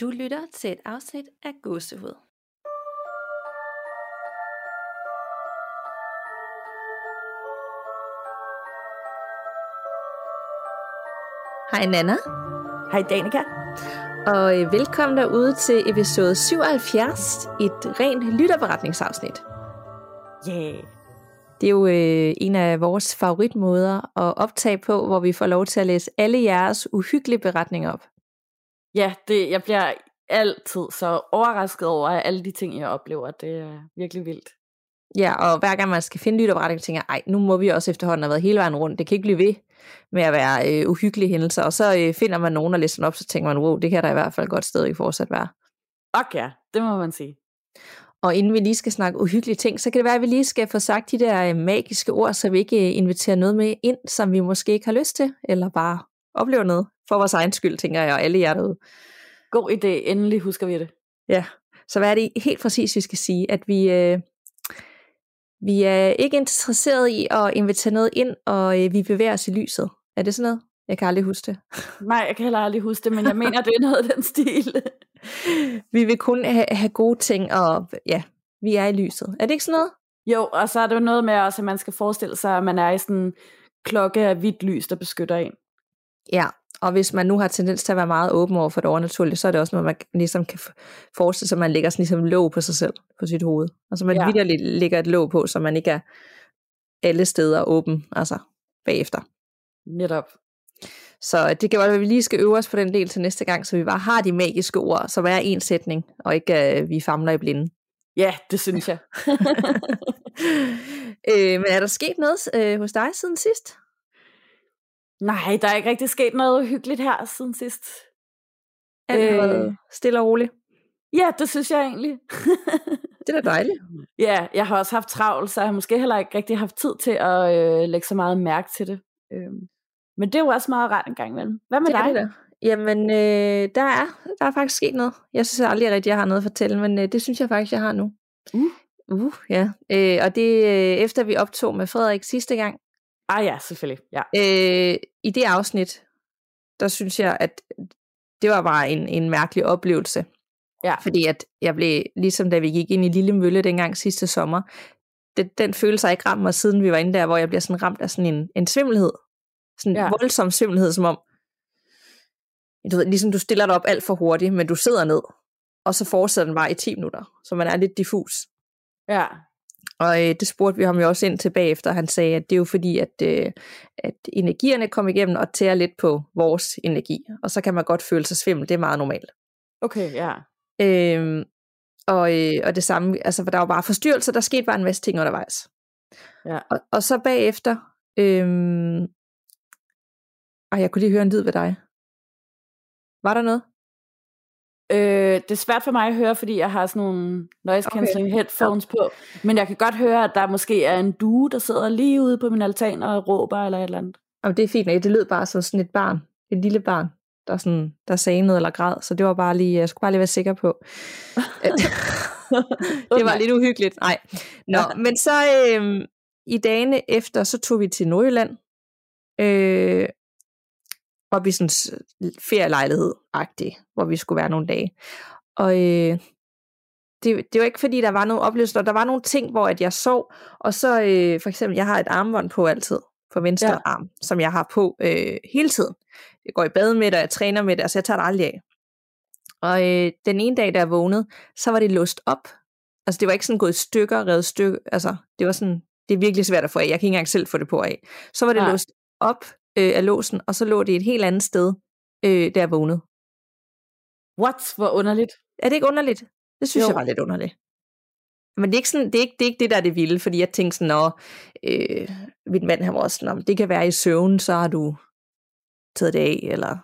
Du lytter til et afsnit af Gåsehud. Hej Nana, Hej Danika. og øh, velkommen derude til episode 77, et rent lytterberetningsafsnit. Yeah. Det er jo øh, en af vores favoritmåder at optage på, hvor vi får lov til at læse alle jeres uhyggelige beretninger op. Ja, det, jeg bliver altid så overrasket over alle de ting, jeg oplever. Det er virkelig vildt. Ja, og hver gang man skal finde lytterberetninger, tænker jeg, ej, nu må vi også efterhånden have været hele vejen rundt. Det kan ikke blive ved med at være øh, uhyggelige hændelser. Og så øh, finder man nogen og læser den op, så tænker man, wow, det kan der i hvert fald godt stadig fortsat være. Og ja, det må man sige. Og inden vi lige skal snakke uhyggelige ting, så kan det være, at vi lige skal få sagt de der øh, magiske ord, så vi ikke øh, inviterer noget med ind, som vi måske ikke har lyst til, eller bare oplever noget for vores egen skyld, tænker jeg, og alle jer derude. God idé. Endelig husker vi det. Ja, så hvad er det helt præcis, vi skal sige? At vi, øh, vi er ikke interesseret i at invitere noget ind, og øh, vi bevæger os i lyset. Er det sådan noget? Jeg kan aldrig huske det. Nej, jeg kan heller aldrig huske det, men jeg mener, det er noget af den stil. Vi vil kun have, have gode ting, og ja, vi er i lyset. Er det ikke sådan noget? Jo, og så er det jo noget med også, at man skal forestille sig, at man er i sådan en klokke af hvidt lys, der beskytter en. Ja, og hvis man nu har tendens til at være meget åben over for det overnaturlige, så er det også noget, man ligesom kan forestille sig, at man lægger sådan ligesom låg på sig selv, på sit hoved. Altså man ja. Vidderligt lægger et låg på, så man ikke er alle steder åben, altså bagefter. Netop. Så det kan være, at vi lige skal øve os på den del til næste gang, så vi bare har de magiske ord, som er en sætning, og ikke uh, vi famler i blinde. Ja, det synes jeg. øh, men er der sket noget øh, hos dig siden sidst? Nej, der er ikke rigtig sket noget hyggeligt her siden sidst. Er det Øh. stille og roligt? Ja, det synes jeg egentlig. Det er da dejligt. Ja, jeg har også haft travlt, så jeg har måske heller ikke rigtig haft tid til at øh, lægge så meget mærke til det. Øhm, men det er jo også meget rart en gang imellem. Hvad med Det er dig? det da. Jamen, øh, der, er, der er faktisk sket noget. Jeg synes aldrig rigtigt, jeg har noget at fortælle, men øh, det synes jeg faktisk, jeg har nu. Uh. Uh, ja. Øh, og det er øh, efter vi optog med Frederik sidste gang. Ah ja, selvfølgelig. Ja. Øh, I det afsnit, der synes jeg, at det var bare en, en mærkelig oplevelse. Ja. Fordi at jeg blev, ligesom da vi gik ind i Lille Mølle dengang sidste sommer, det, den følelse har ikke ramt mig, siden vi var inde der, hvor jeg bliver sådan ramt af sådan en, en svimmelhed. Sådan en Ja. voldsom svimmelhed, som om, du ved, ligesom du stiller dig op alt for hurtigt, men du sidder ned, og så fortsætter den bare i 10 minutter, så man er lidt diffus. Ja. Og øh, det spurgte vi ham jo også ind til bagefter. Han sagde, at det er jo fordi, at, øh, at energierne kommer igennem og tærer lidt på vores energi. Og så kan man godt føle sig svimmel. Det er meget normalt. Okay, ja. Øhm, og, øh, og det samme, altså for der var bare forstyrrelser, der skete bare en masse ting undervejs. Ja. Og, og så bagefter, øhm, ej, jeg kunne lige høre en lyd ved dig. Var der noget? Øh, det er svært for mig at høre, fordi jeg har sådan nogle noise cancelling okay. headphones på. Men jeg kan godt høre, at der måske er en due, der sidder lige ude på min altan og råber eller et eller andet. Jamen, det er fint, det lød bare som sådan et barn, et lille barn, der, sådan, der sagde noget eller græd, så det var bare lige, jeg skulle bare lige være sikker på. det var lidt uhyggeligt. Nej. Nå, men så øh, i dagene efter, så tog vi til Nordjylland, øh, op i sådan en ferielejlighed-agtig, hvor vi skulle være nogle dage. Og øh, det, det var ikke fordi, der var nogle oplevelser, der var nogle ting, hvor at jeg sov, og så øh, for eksempel, jeg har et armbånd på altid, på venstre ja. Ja. arm, som jeg har på øh, hele tiden. Jeg går i bad med det, og jeg træner med det, altså jeg tager det aldrig af. Og øh, den ene dag, da jeg vågnede, så var det låst op. Altså det var ikke sådan gået i stykker, revet stykker, altså det var sådan, det er virkelig svært at få af, jeg kan ikke engang selv få det på af. Så var det Nej. låst op øh, af låsen, og så lå det et helt andet sted, øh, da jeg vågnede. What? Hvor underligt. Er det ikke underligt? Det synes jo. Jeg var lidt underligt. Men det er, ikke sådan, det, er ikke, det er ikke det, der er det vilde, fordi jeg tænkte sådan, når øh, min mand han var også sådan, "Nå, men det kan være i søvn, så har du taget det af, eller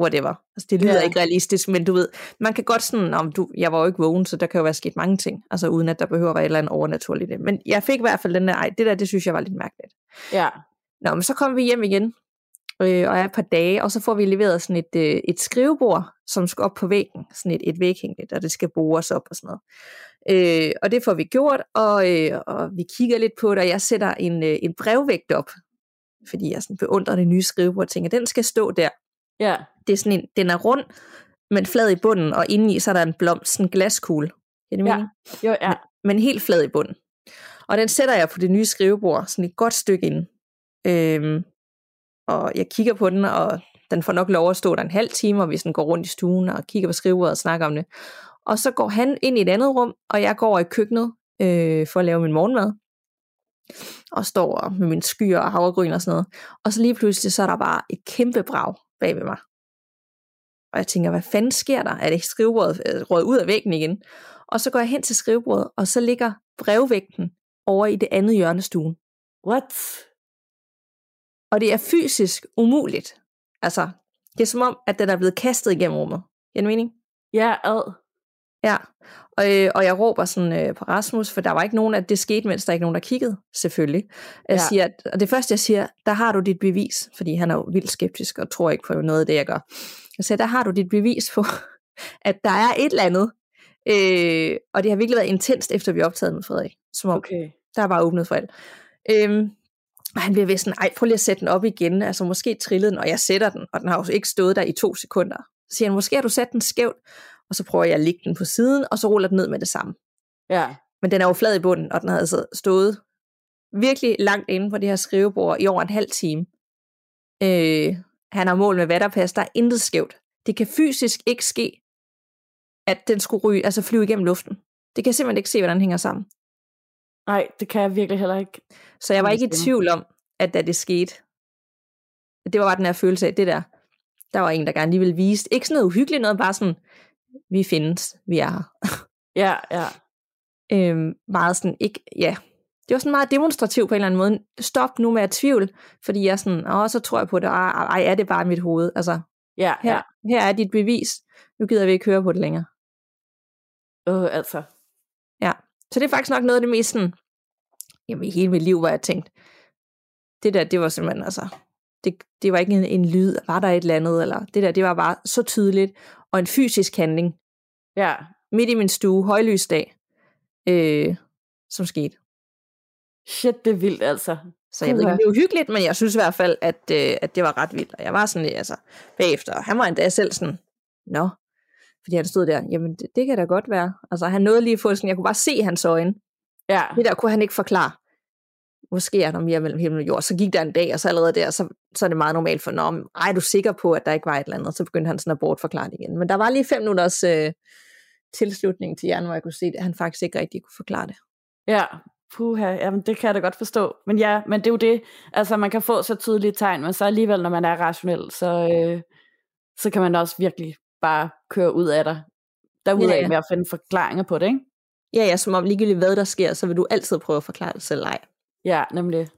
whatever. Altså, det lyder Ja. ikke realistisk, men du ved, man kan godt sådan, om du, jeg var jo ikke vågen, så der kan jo være sket mange ting, altså uden at der behøver at være et eller andet overnaturligt. Men jeg fik i hvert fald den der, ej, det der, det synes jeg var lidt mærkeligt. Ja. Nå, men så kom vi hjem igen, øh, og er et par dage, og så får vi leveret sådan et, øh, et skrivebord, som skal op på væggen, sådan et, et væghængligt, og det skal bores op og sådan noget. Øh, og det får vi gjort, og, øh, og vi kigger lidt på det, og jeg sætter en, øh, en brevvægt op, fordi jeg sådan beundrer det nye skrivebord, og tænker, den skal stå der. Ja. Det er sådan en, den er rund, men flad i bunden, og indeni så er der en blomst, en glaskugle. Giver det Ja. mening? Jo, ja. Men helt flad i bunden. Og den sætter jeg på det nye skrivebord, sådan et godt stykke ind. Øhm, og jeg kigger på den, og den får nok lov at stå der en halv time, og vi sådan går rundt i stuen og kigger på skrivebordet og snakker om det. Og så går han ind i et andet rum, og jeg går over i køkkenet øh, for at lave min morgenmad. Og står med min skyer og havregryn og sådan noget. Og så lige pludselig, så er der bare et kæmpe brag bag ved mig. Og jeg tænker, hvad fanden sker der? Er det skrivebordet øh, ud af væggen igen? Og så går jeg hen til skrivebordet, og så ligger brevvægten over i det andet hjørne stuen. What? Og det er fysisk umuligt. Altså, det er som om, at den er blevet kastet igennem rummet. Giver mening? Ja, ad. Ja. Og, øh, og jeg råber sådan øh, på Rasmus, for der var ikke nogen, at det skete, mens der ikke nogen, der kiggede, selvfølgelig. Jeg Ja. siger, at- og det første, jeg siger, der har du dit bevis, fordi han er jo vildt skeptisk og tror ikke på noget af det, jeg gør. Jeg siger, der har du dit bevis på, at der er et eller andet. Øh, og det har virkelig været intenst, efter vi optagede med Frederik. Som om, Okay. der er bare åbnet for alt. Øhm, og han bliver ved sådan, ej, prøv lige at sætte den op igen. Altså, måske trillede den, og jeg sætter den, og den har jo ikke stået der i to sekunder. Så siger han, måske har du sat den skævt, og så prøver jeg at lægge den på siden, og så ruller den ned med det samme. Ja. Men den er jo flad i bunden, og den havde altså stået virkelig langt inde på det her skrivebord i over en halv time. Øh, han har mål med vatterpas, der er intet skævt. Det kan fysisk ikke ske, at den skulle ryge, altså flyve igennem luften. Det kan jeg simpelthen ikke se, hvordan den hænger sammen. Nej, det kan jeg virkelig heller ikke. Så jeg var ikke i tvivl om, at da det skete, det var bare den her følelse af, det der, der var en, der gerne lige ville vise. Ikke sådan noget uhyggeligt noget, bare sådan, vi findes, vi er her. Ja, ja. Øhm, meget sådan, ikke, ja, det var sådan meget demonstrativt på en eller anden måde. Stop nu med at tvivle, fordi jeg sådan, åh, så tror jeg på det, ej, ej er det bare mit hoved. Altså, Ja, her, ja. her er dit bevis, nu gider vi ikke høre på det længere. Øh, altså. Så det er faktisk nok noget af det mest sådan, jamen i hele mit liv, hvor jeg tænkt, det der, det var simpelthen, altså, det, det var ikke en, en lyd, var der et eller andet, eller det der, det var bare så tydeligt, og en fysisk handling, Ja. midt i min stue, højlysdag, øh, som skete. Shit, det er vildt, altså. Så jeg ved ikke, det er uhyggeligt, men jeg synes i hvert fald, at, øh, at det var ret vildt. Og jeg var sådan lidt, altså, bagefter, han var endda selv sådan, nå, fordi han stod der, jamen det, det kan da godt være. Altså han nåede lige at få sådan, jeg kunne bare se hans øjne. Ja. Det der kunne han ikke forklare. Måske er der mere mellem himmel og jord. Så gik der en dag, og så allerede der, så, så er det meget normalt for, når ej, er du sikker på, at der ikke var et eller andet? Så begyndte han sådan at bortforklare det igen. Men der var lige fem minutters øh, tilslutning til hjernen, hvor jeg kunne se, at han faktisk ikke rigtig kunne forklare det. Ja, puha, jamen det kan jeg da godt forstå. Men ja, men det er jo det, altså man kan få så tydelige tegn, men så alligevel, når man er rationel, så, øh, så kan man også virkelig bare køre ud af dig, derudad Ja, ja, med at finde forklaringer på det, ikke? Ja, ja, som om ligegyldigt hvad der sker, så vil du altid prøve at forklare det selv ej. Ja, nemlig.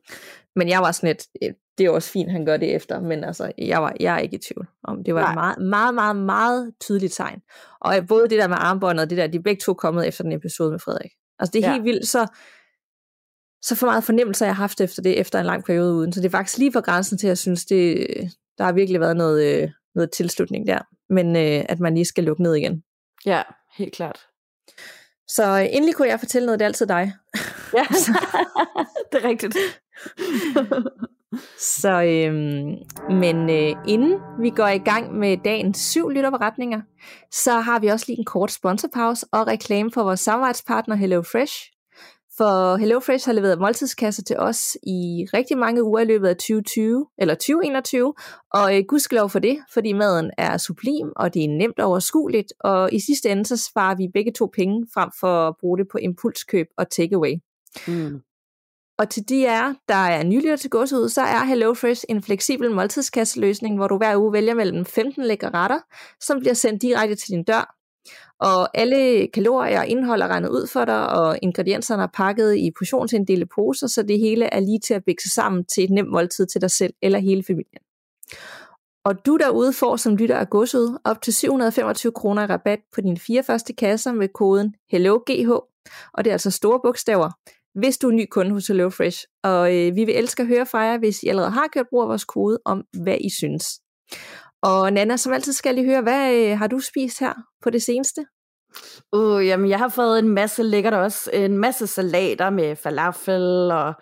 Men jeg var sådan lidt, øh, det er også fint, han gør det efter, men altså, jeg, var, jeg er ikke i tvivl om. Det var Nej. et meget, meget, meget, meget tydeligt tegn. Og øh, både det der med armbåndet og det der, de er begge to kommet efter den episode med Frederik. Altså det er Ja. helt vildt, så, så for meget fornemmelse, jeg har haft efter det, efter en lang periode uden. Så det er faktisk lige på grænsen til, at jeg synes, det, der har virkelig været noget, øh, noget tilslutning der. Men øh, at man lige skal lukke ned igen. Ja, helt klart. Så øh, endelig kunne jeg fortælle noget, det er altid dig. Ja, det er rigtigt. Så, øhm, men øh, inden vi går i gang med dagens syv lytterberetninger, så har vi også lige en kort sponsorpause og reklame for vores samarbejdspartner HelloFresh. For HelloFresh har leveret måltidskasser til os i rigtig mange uger i løbet af 2020, eller 2021, og øh, gudskelov for det, fordi maden er sublim, og det er nemt overskueligt, og i sidste ende så sparer vi begge to penge frem for at bruge det på impulskøb og takeaway. Mm. Og til de af der er nyligere til gåsehud, så er HelloFresh en fleksibel måltidskasseløsning, hvor du hver uge vælger mellem 15 lækre retter, som bliver sendt direkte til din dør. Og alle kalorier og indhold er regnet ud for dig, og ingredienserne er pakket i portionsinddelte poser, så det hele er lige til at bikse sammen til et nemt måltid til dig selv eller hele familien. Og du derude får som lytter af godset op til 725 kroner i rabat på dine fire første kasser med koden HelloGH, og det er altså store bogstaver, hvis du er ny kunde hos HelloFresh. Og øh, vi vil elske at høre fra jer, hvis I allerede har gjort brug af vores kode, om hvad I synes. Og Nana, som altid skal lige høre, hvad øh, har du spist her på det seneste? Uh, jamen, jeg har fået en masse lækkert også. En masse salater med falafel og,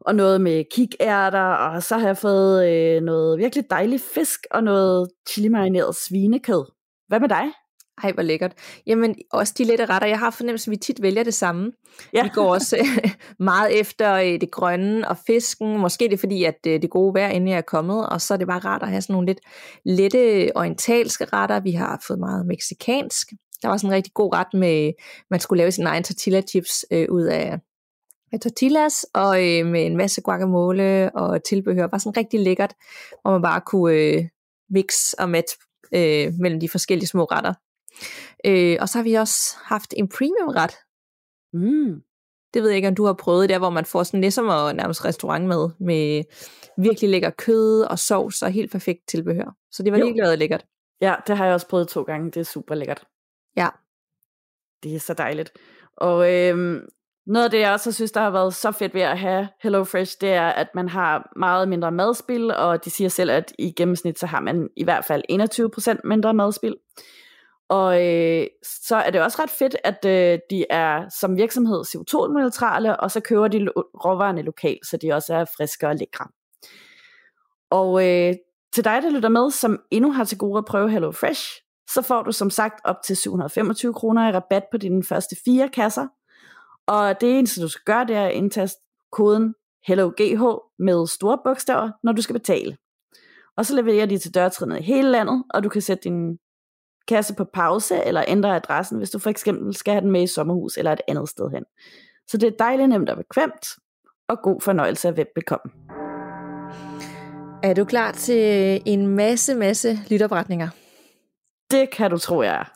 og noget med kikærter. Og så har jeg fået øh, noget virkelig dejlig fisk og noget chili marineret svinekød. Hvad med dig? Ej, hvor lækkert. Jamen, også de lette retter. Jeg har fornemmelse, at vi tit vælger det samme. Ja. Vi går også meget efter øh, det grønne og fisken. Måske det er fordi, at øh, det gode vejr endelig er kommet, og så er det bare rart at have sådan nogle lidt lette orientalske retter. Vi har fået meget meksikansk. Der var sådan en rigtig god ret med, man skulle lave sin egen tortilla chips øh, ud af, af tortillas, og øh, med en masse guacamole og tilbehør. Bare sådan rigtig lækkert, hvor man bare kunne øh, mix og match øh, mellem de forskellige små retter. Øh, og så har vi også haft en premium ret. Mm. Det ved jeg ikke, om du har prøvet der, hvor man får sådan ligesom at nærmest restaurant med, med virkelig lækker kød og sovs og helt perfekt tilbehør. Så det var virkelig lækkert. Ja, det har jeg også prøvet to gange. Det er super lækkert. Ja. Det er så dejligt. Og øhm, noget af det, jeg også synes, der har været så fedt ved at have HelloFresh, det er, at man har meget mindre madspil, og de siger selv, at i gennemsnit, så har man i hvert fald 21% mindre madspil. Og øh, så er det også ret fedt, at øh, de er som virksomhed CO2-neutrale, og så køber de lo- råvarerne lokalt, så de også er friske og lækre. Og øh, til dig, der lytter med, som endnu har til gode at prøve HelloFresh, så får du som sagt op til 725 kroner i rabat på dine første fire kasser. Og det eneste, du skal gøre, det er at indtaste koden HelloGH med store bogstaver, når du skal betale. Og så leverer de til dørtrinnet i hele landet, og du kan sætte din kasse på pause eller ændre adressen, hvis du for eksempel skal have den med i sommerhus eller et andet sted hen. Så det er dejligt nemt og bekvemt, og god fornøjelse af velbekomme. Er du klar til en masse, masse lytopretninger? Det kan du tro, jeg er.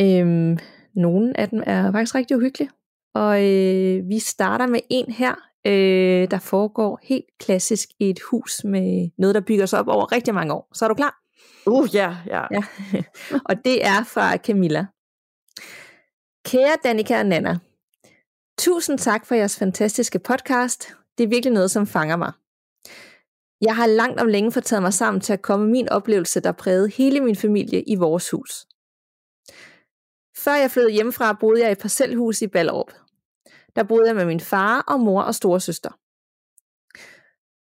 Øhm, nogle af dem er faktisk rigtig uhyggelige. Og øh, vi starter med en her, øh, der foregår helt klassisk i et hus med noget, der bygger sig op over rigtig mange år. Så er du klar? Uh, ja, ja. ja. og det er fra Camilla. Kære Danika og Nana, tusind tak for jeres fantastiske podcast. Det er virkelig noget, som fanger mig. Jeg har langt om længe fået taget mig sammen til at komme min oplevelse, der prægede hele min familie i vores hus. Før jeg flyttede hjemmefra, boede jeg i et parcelhus i Ballerup. Der boede jeg med min far og mor og storesøster.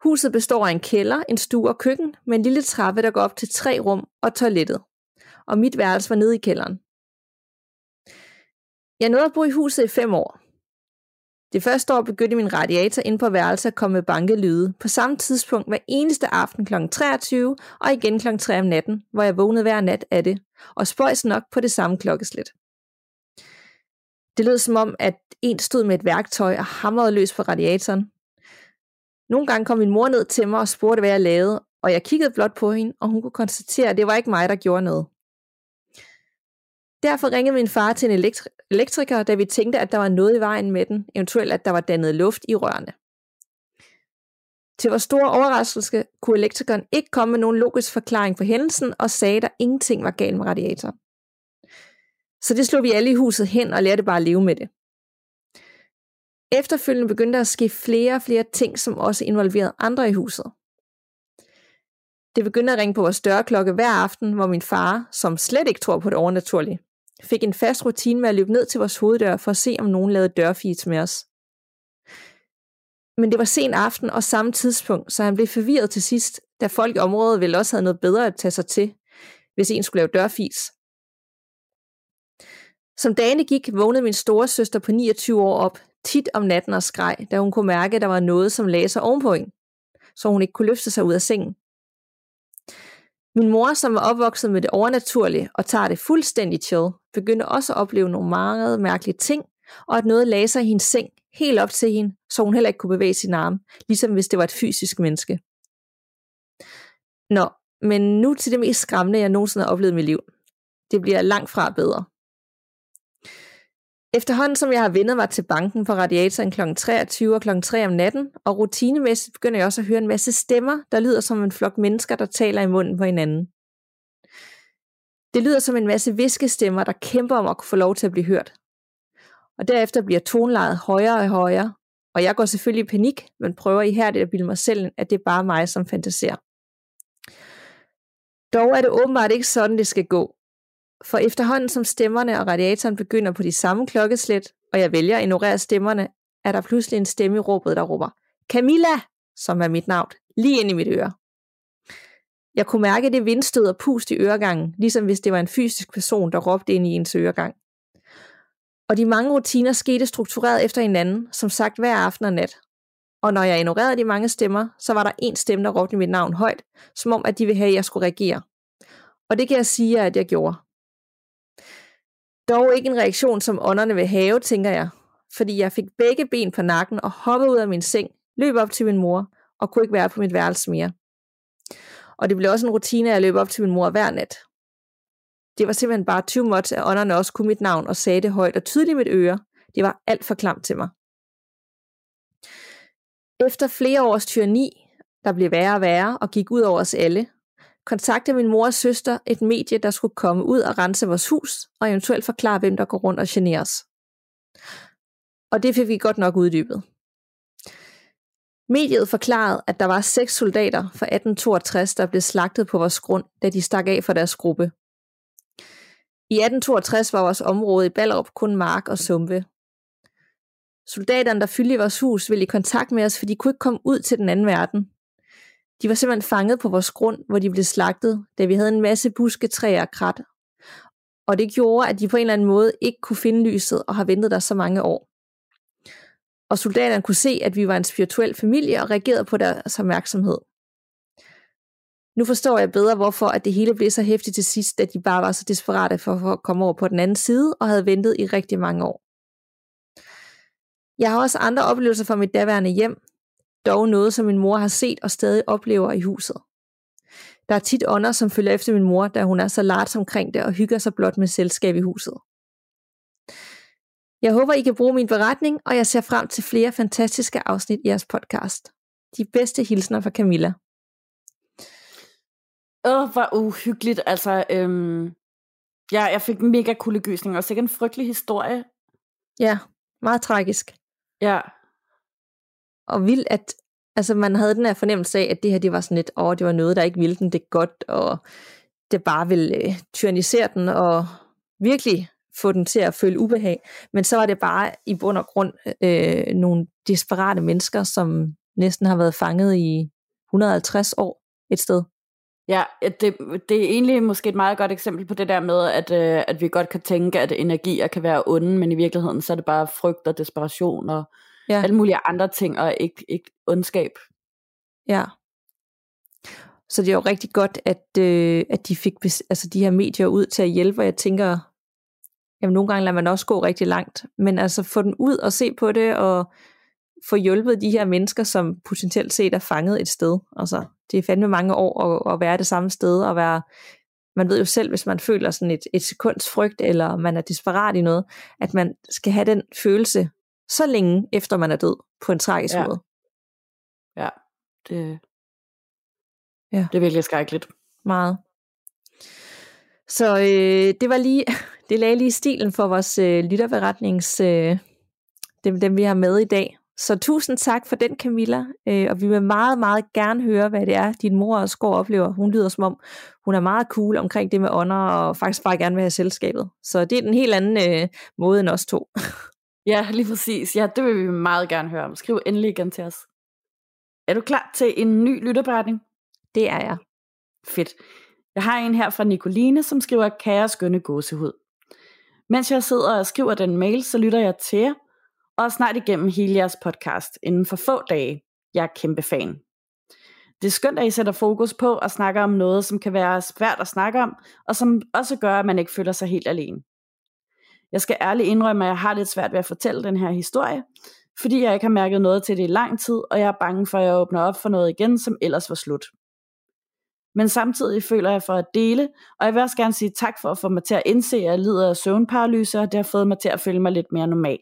Huset består af en kælder, en stue og køkken med en lille trappe, der går op til tre rum og toilettet. Og mit værelse var nede i kælderen. Jeg nåede at bo i huset i fem år. Det første år begyndte min radiator ind på værelset at komme med bankelyde på samme tidspunkt hver eneste aften kl. 23 og igen kl. 3 om natten, hvor jeg vågnede hver nat af det, og spøjs nok på det samme klokkeslæt. Det lød som om, at en stod med et værktøj og hamrede løs på radiatoren, nogle gange kom min mor ned til mig og spurgte, hvad jeg lavede, og jeg kiggede blot på hende, og hun kunne konstatere, at det var ikke mig, der gjorde noget. Derfor ringede min far til en elektri- elektriker, da vi tænkte, at der var noget i vejen med den, eventuelt at der var dannet luft i rørene. Til vores store overraskelse kunne elektrikeren ikke komme med nogen logisk forklaring på hændelsen og sagde, at der ingenting var galt med radiatoren. Så det slog vi alle i huset hen og lærte bare at leve med det. Efterfølgende begyndte der at ske flere og flere ting, som også involverede andre i huset. Det begyndte at ringe på vores dørklokke hver aften, hvor min far, som slet ikke tror på det overnaturlige, fik en fast rutine med at løbe ned til vores hoveddør for at se, om nogen lavede dørfeeds med os. Men det var sen aften og samme tidspunkt, så han blev forvirret til sidst, da folk i området ville også have noget bedre at tage sig til, hvis en skulle lave dørfis. Som dagene gik, vågnede min store søster på 29 år op, tit om natten og skreg, da hun kunne mærke, at der var noget, som lagde sig ovenpå hende, så hun ikke kunne løfte sig ud af sengen. Min mor, som var opvokset med det overnaturlige og tager det fuldstændig chill, begyndte også at opleve nogle meget mærkelige ting, og at noget lagde sig i hendes seng helt op til hende, så hun heller ikke kunne bevæge sin arm, ligesom hvis det var et fysisk menneske. Nå, men nu til det mest skræmmende, jeg nogensinde har oplevet i mit liv. Det bliver langt fra bedre. Efterhånden som jeg har vendet mig til banken på radiatoren kl. 23 og kl. 3 om natten, og rutinemæssigt begynder jeg også at høre en masse stemmer, der lyder som en flok mennesker, der taler i munden på hinanden. Det lyder som en masse viskestemmer, der kæmper om at kunne få lov til at blive hørt. Og derefter bliver tonlejet højere og højere, og jeg går selvfølgelig i panik, men prøver ihærdigt at bilde mig selv, at det er bare mig, som fantaserer. Dog er det åbenbart ikke sådan, det skal gå. For efterhånden som stemmerne og radiatoren begynder på de samme klokkeslæt, og jeg vælger at ignorere stemmerne, er der pludselig en stemme i råbet, der råber, Camilla, som er mit navn, lige ind i mit øre. Jeg kunne mærke det vindstød og pust i øregangen, ligesom hvis det var en fysisk person, der råbte ind i ens øregang. Og de mange rutiner skete struktureret efter hinanden, som sagt hver aften og nat. Og når jeg ignorerede de mange stemmer, så var der en stemme, der råbte mit navn højt, som om at de ville have, at jeg skulle reagere. Og det kan jeg sige at jeg gjorde. Dog ikke en reaktion, som ånderne vil have, tænker jeg, fordi jeg fik begge ben på nakken og hoppede ud af min seng, løb op til min mor og kunne ikke være på mit værelse mere. Og det blev også en rutine, at jeg løb op til min mor hver nat. Det var simpelthen bare too much, at ånderne også kunne mit navn og sagde det højt og tydeligt i mit øre. Det var alt for klamt til mig. Efter flere års tyranni, der blev værre og værre og gik ud over os alle, kontaktede min mor og søster et medie, der skulle komme ud og rense vores hus, og eventuelt forklare, hvem der går rundt og generer os. Og det fik vi godt nok uddybet. Mediet forklarede, at der var seks soldater fra 1862, der blev slagtet på vores grund, da de stak af fra deres gruppe. I 1862 var vores område i Ballerup kun mark og sumpe. Soldaterne, der fyldte i vores hus, ville i kontakt med os, for de kunne ikke komme ud til den anden verden. De var simpelthen fanget på vores grund, hvor de blev slagtet, da vi havde en masse buske, træer og krat. Og det gjorde, at de på en eller anden måde ikke kunne finde lyset og har ventet der så mange år. Og soldaterne kunne se, at vi var en spirituel familie og reagerede på deres opmærksomhed. Nu forstår jeg bedre, hvorfor at det hele blev så hæftigt til sidst, at de bare var så desperate for at komme over på den anden side og havde ventet i rigtig mange år. Jeg har også andre oplevelser fra mit daværende hjem, dog noget, som min mor har set og stadig oplever i huset. Der er tit ånder, som følger efter min mor, da hun er så lart omkring det og hygger sig blot med selskab i huset. Jeg håber, I kan bruge min beretning, og jeg ser frem til flere fantastiske afsnit i jeres podcast. De bedste hilsner fra Camilla. Åh, hvor uhyggeligt. Altså, øhm, ja, jeg fik mega kuldegysning, og sikkert en frygtelig historie. Ja, meget tragisk. Ja. Og vildt, at altså, man havde den her fornemmelse af, at det her det var sådan lidt, åh, det var noget, der ikke ville den det godt, og det bare ville øh, tyrannisere den, og virkelig få den til at føle ubehag. Men så var det bare i bund og grund øh, nogle desperate mennesker, som næsten har været fanget i 150 år et sted. Ja, det, det er egentlig måske et meget godt eksempel på det der med, at, øh, at vi godt kan tænke, at energier kan være onde, men i virkeligheden så er det bare frygt og desperation og ja. alle mulige andre ting, og ikke, ikke ondskab. Ja. Så det er jo rigtig godt, at, øh, at de fik altså de her medier ud til at hjælpe, og jeg tænker, jamen nogle gange lader man også gå rigtig langt, men altså få den ud og se på det, og få hjulpet de her mennesker, som potentielt set er fanget et sted. Altså, det er fandme mange år at, at være det samme sted, og være, man ved jo selv, hvis man føler sådan et, et sekunds frygt, eller man er desperat i noget, at man skal have den følelse så længe efter man er død, på en tragisk ja. måde. Ja, det, ja. det er virkelig skrækkeligt. Meget. Så øh, det var lige, det lagde lige stilen for vores øh, lytterberetnings, øh, dem, dem vi har med i dag. Så tusind tak for den, Camilla. Øh, og vi vil meget, meget gerne høre, hvad det er, din mor også går og oplever. Hun lyder som om, hun er meget cool omkring det med ånder, og faktisk bare gerne vil have selskabet. Så det er en helt anden øh, måde end os to. ja, lige præcis. Ja, det vil vi meget gerne høre om. Skriv endelig igen til os. Er du klar til en ny lytterberetning? Det er jeg. Fedt. Jeg har en her fra Nicoline, som skriver, kære skønne gåsehud. Mens jeg sidder og skriver den mail, så lytter jeg til jer, og snart igennem hele jeres podcast inden for få dage. Jeg er kæmpe fan. Det er skønt, at I sætter fokus på at snakke om noget, som kan være svært at snakke om, og som også gør, at man ikke føler sig helt alene. Jeg skal ærligt indrømme, at jeg har lidt svært ved at fortælle den her historie, fordi jeg ikke har mærket noget til det i lang tid, og jeg er bange for, at jeg åbner op for noget igen, som ellers var slut. Men samtidig føler jeg for at dele, og jeg vil også gerne sige tak for at få mig til at indse, at jeg lider af søvnparalyse, og det har fået mig til at føle mig lidt mere normal.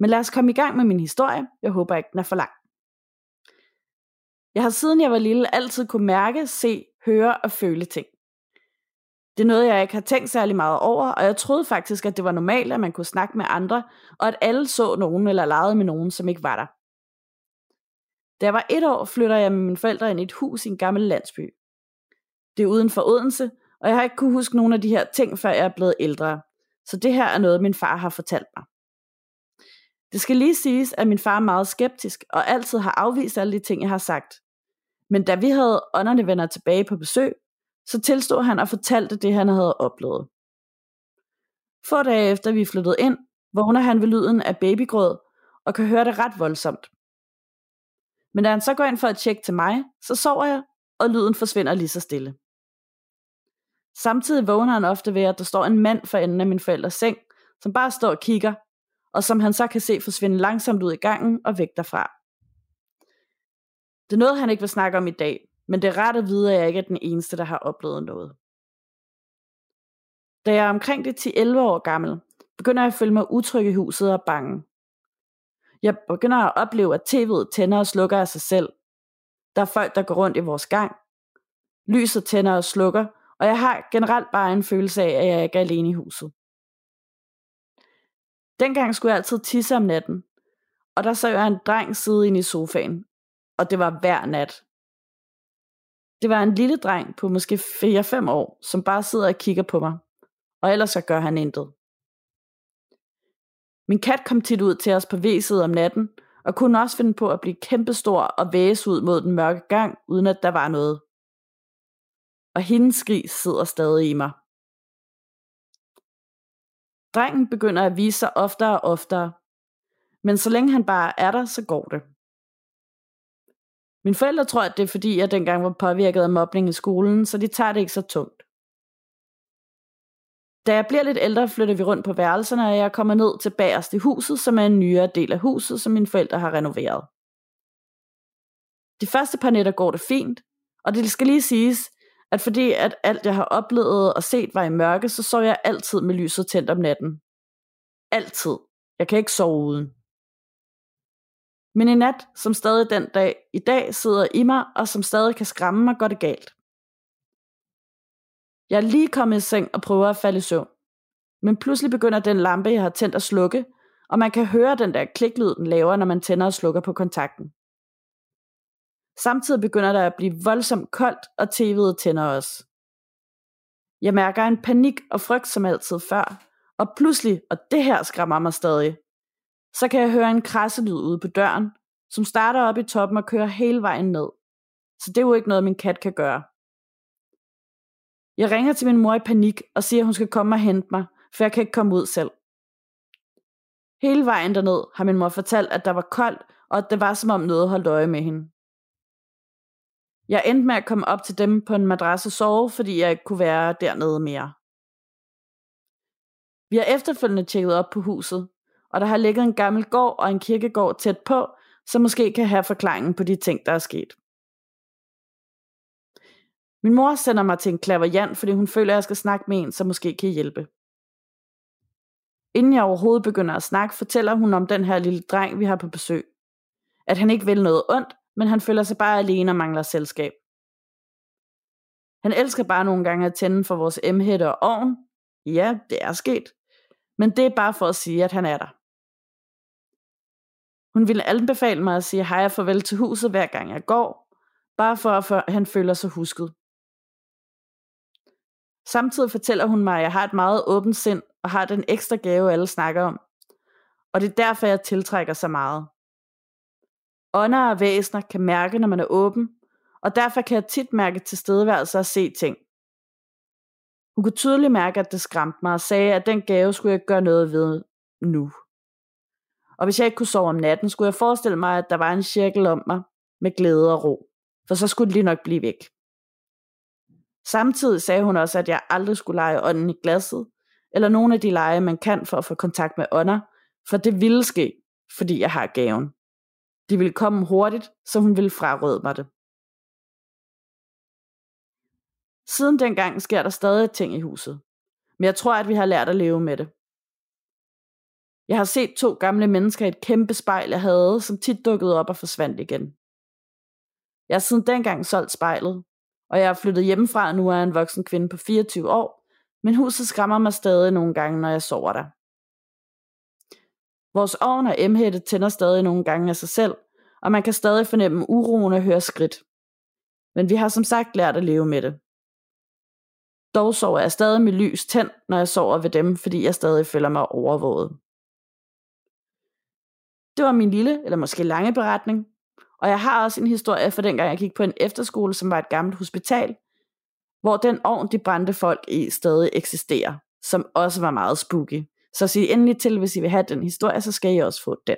Men lad os komme i gang med min historie. Jeg håber ikke, den er for lang. Jeg har siden jeg var lille altid kunne mærke, se, høre og føle ting. Det er noget, jeg ikke har tænkt særlig meget over, og jeg troede faktisk, at det var normalt, at man kunne snakke med andre, og at alle så nogen eller legede med nogen, som ikke var der. Da jeg var et år, flytter jeg med mine forældre ind i et hus i en gammel landsby. Det er uden for Odense, og jeg har ikke kunne huske nogen af de her ting, før jeg er blevet ældre. Så det her er noget, min far har fortalt mig. Det skal lige siges, at min far er meget skeptisk, og altid har afvist alle de ting, jeg har sagt. Men da vi havde ånderne venner tilbage på besøg, så tilstod han og fortalte det, han havde oplevet. Få dage efter vi flyttede ind, vågner han ved lyden af babygrød og kan høre det ret voldsomt. Men da han så går ind for at tjekke til mig, så sover jeg, og lyden forsvinder lige så stille. Samtidig vågner han ofte ved, at der står en mand for enden af min forældres seng, som bare står og kigger, og som han så kan se forsvinde langsomt ud i gangen og væk derfra. Det er noget, han ikke vil snakke om i dag, men det er rart at vide, at jeg ikke er den eneste, der har oplevet noget. Da jeg er omkring det 10-11 år gammel, begynder jeg at føle mig utryg i huset og bange. Jeg begynder at opleve, at tv'et tænder og slukker af sig selv. Der er folk, der går rundt i vores gang. Lyset tænder og slukker, og jeg har generelt bare en følelse af, at jeg ikke er alene i huset. Dengang skulle jeg altid tisse om natten, og der så jeg en dreng sidde inde i sofaen, og det var hver nat. Det var en lille dreng på måske 4-5 år, som bare sidder og kigger på mig, og ellers så gør han intet. Min kat kom tit ud til os på væset om natten, og kunne også finde på at blive kæmpestor og væse ud mod den mørke gang, uden at der var noget. Og hendes skrig sidder stadig i mig. Drengen begynder at vise sig oftere og oftere, men så længe han bare er der, så går det. Mine forældre tror, at det er fordi, jeg dengang var påvirket af mobning i skolen, så de tager det ikke så tungt. Da jeg bliver lidt ældre, flytter vi rundt på værelserne, og jeg kommer ned til bagerst i huset, som er en nyere del af huset, som mine forældre har renoveret. De første par nætter går det fint, og det skal lige siges, at fordi at alt jeg har oplevet og set var i mørke, så sov jeg altid med lyset tændt om natten. Altid. Jeg kan ikke sove uden. Men i nat, som stadig den dag i dag sidder i mig, og som stadig kan skræmme mig, går det galt. Jeg er lige kommet i seng og prøver at falde i søvn. Men pludselig begynder den lampe, jeg har tændt at slukke, og man kan høre den der kliklyd, den laver, når man tænder og slukker på kontakten. Samtidig begynder der at blive voldsomt koldt, og tv'et tænder også. Jeg mærker en panik og frygt som altid før, og pludselig, og det her skræmmer mig stadig, så kan jeg høre en krasselyd ude på døren, som starter op i toppen og kører hele vejen ned. Så det er jo ikke noget, min kat kan gøre. Jeg ringer til min mor i panik og siger, at hun skal komme og hente mig, for jeg kan ikke komme ud selv. Hele vejen derned har min mor fortalt, at der var koldt, og at det var som om noget holdt øje med hende. Jeg endte med at komme op til dem på en madras og sove, fordi jeg ikke kunne være dernede mere. Vi har efterfølgende tjekket op på huset, og der har ligget en gammel gård og en kirkegård tæt på, som måske kan have forklaringen på de ting, der er sket. Min mor sender mig til en klaverjant, fordi hun føler, at jeg skal snakke med en, som måske kan hjælpe. Inden jeg overhovedet begynder at snakke, fortæller hun om den her lille dreng, vi har på besøg. At han ikke vil noget ondt, men han føler sig bare alene og mangler selskab. Han elsker bare nogle gange at tænde for vores emhætte og ovn. Ja, det er sket. Men det er bare for at sige, at han er der. Hun ville anbefale mig at sige hej og farvel til huset, hver gang jeg går, bare for at han føler sig husket. Samtidig fortæller hun mig, at jeg har et meget åbent sind og har den ekstra gave, alle snakker om. Og det er derfor, jeg tiltrækker så meget. Ånder og væsener kan mærke, når man er åben, og derfor kan jeg tit mærke tilstedeværelse og se ting. Hun kunne tydeligt mærke, at det skræmte mig og sagde, at den gave skulle jeg gøre noget ved nu. Og hvis jeg ikke kunne sove om natten, skulle jeg forestille mig, at der var en cirkel om mig med glæde og ro, for så skulle det lige nok blive væk. Samtidig sagde hun også, at jeg aldrig skulle lege ånden i glasset, eller nogle af de lege, man kan for at få kontakt med ånder, for det ville ske, fordi jeg har gaven. De ville komme hurtigt, så hun ville fraråde mig det. Siden dengang sker der stadig ting i huset, men jeg tror, at vi har lært at leve med det. Jeg har set to gamle mennesker i et kæmpe spejl, jeg havde, som tit dukkede op og forsvandt igen. Jeg har siden dengang solgt spejlet, og jeg er flyttet hjemmefra, nu er jeg en voksen kvinde på 24 år, men huset skræmmer mig stadig nogle gange, når jeg sover der. Vores ovn og emhætte tænder stadig nogle gange af sig selv, og man kan stadig fornemme uroen og høre skridt. Men vi har som sagt lært at leve med det. Dog sover jeg stadig med lys tændt, når jeg sover ved dem, fordi jeg stadig føler mig overvåget. Det var min lille, eller måske lange beretning, Og jeg har også en historie fra dengang, jeg gik på en efterskole, som var et gammelt hospital, hvor den ovn, de brændte folk i, stadig eksisterer, som også var meget spooky. Så sig endelig til, hvis I vil have den historie, så skal I også få den.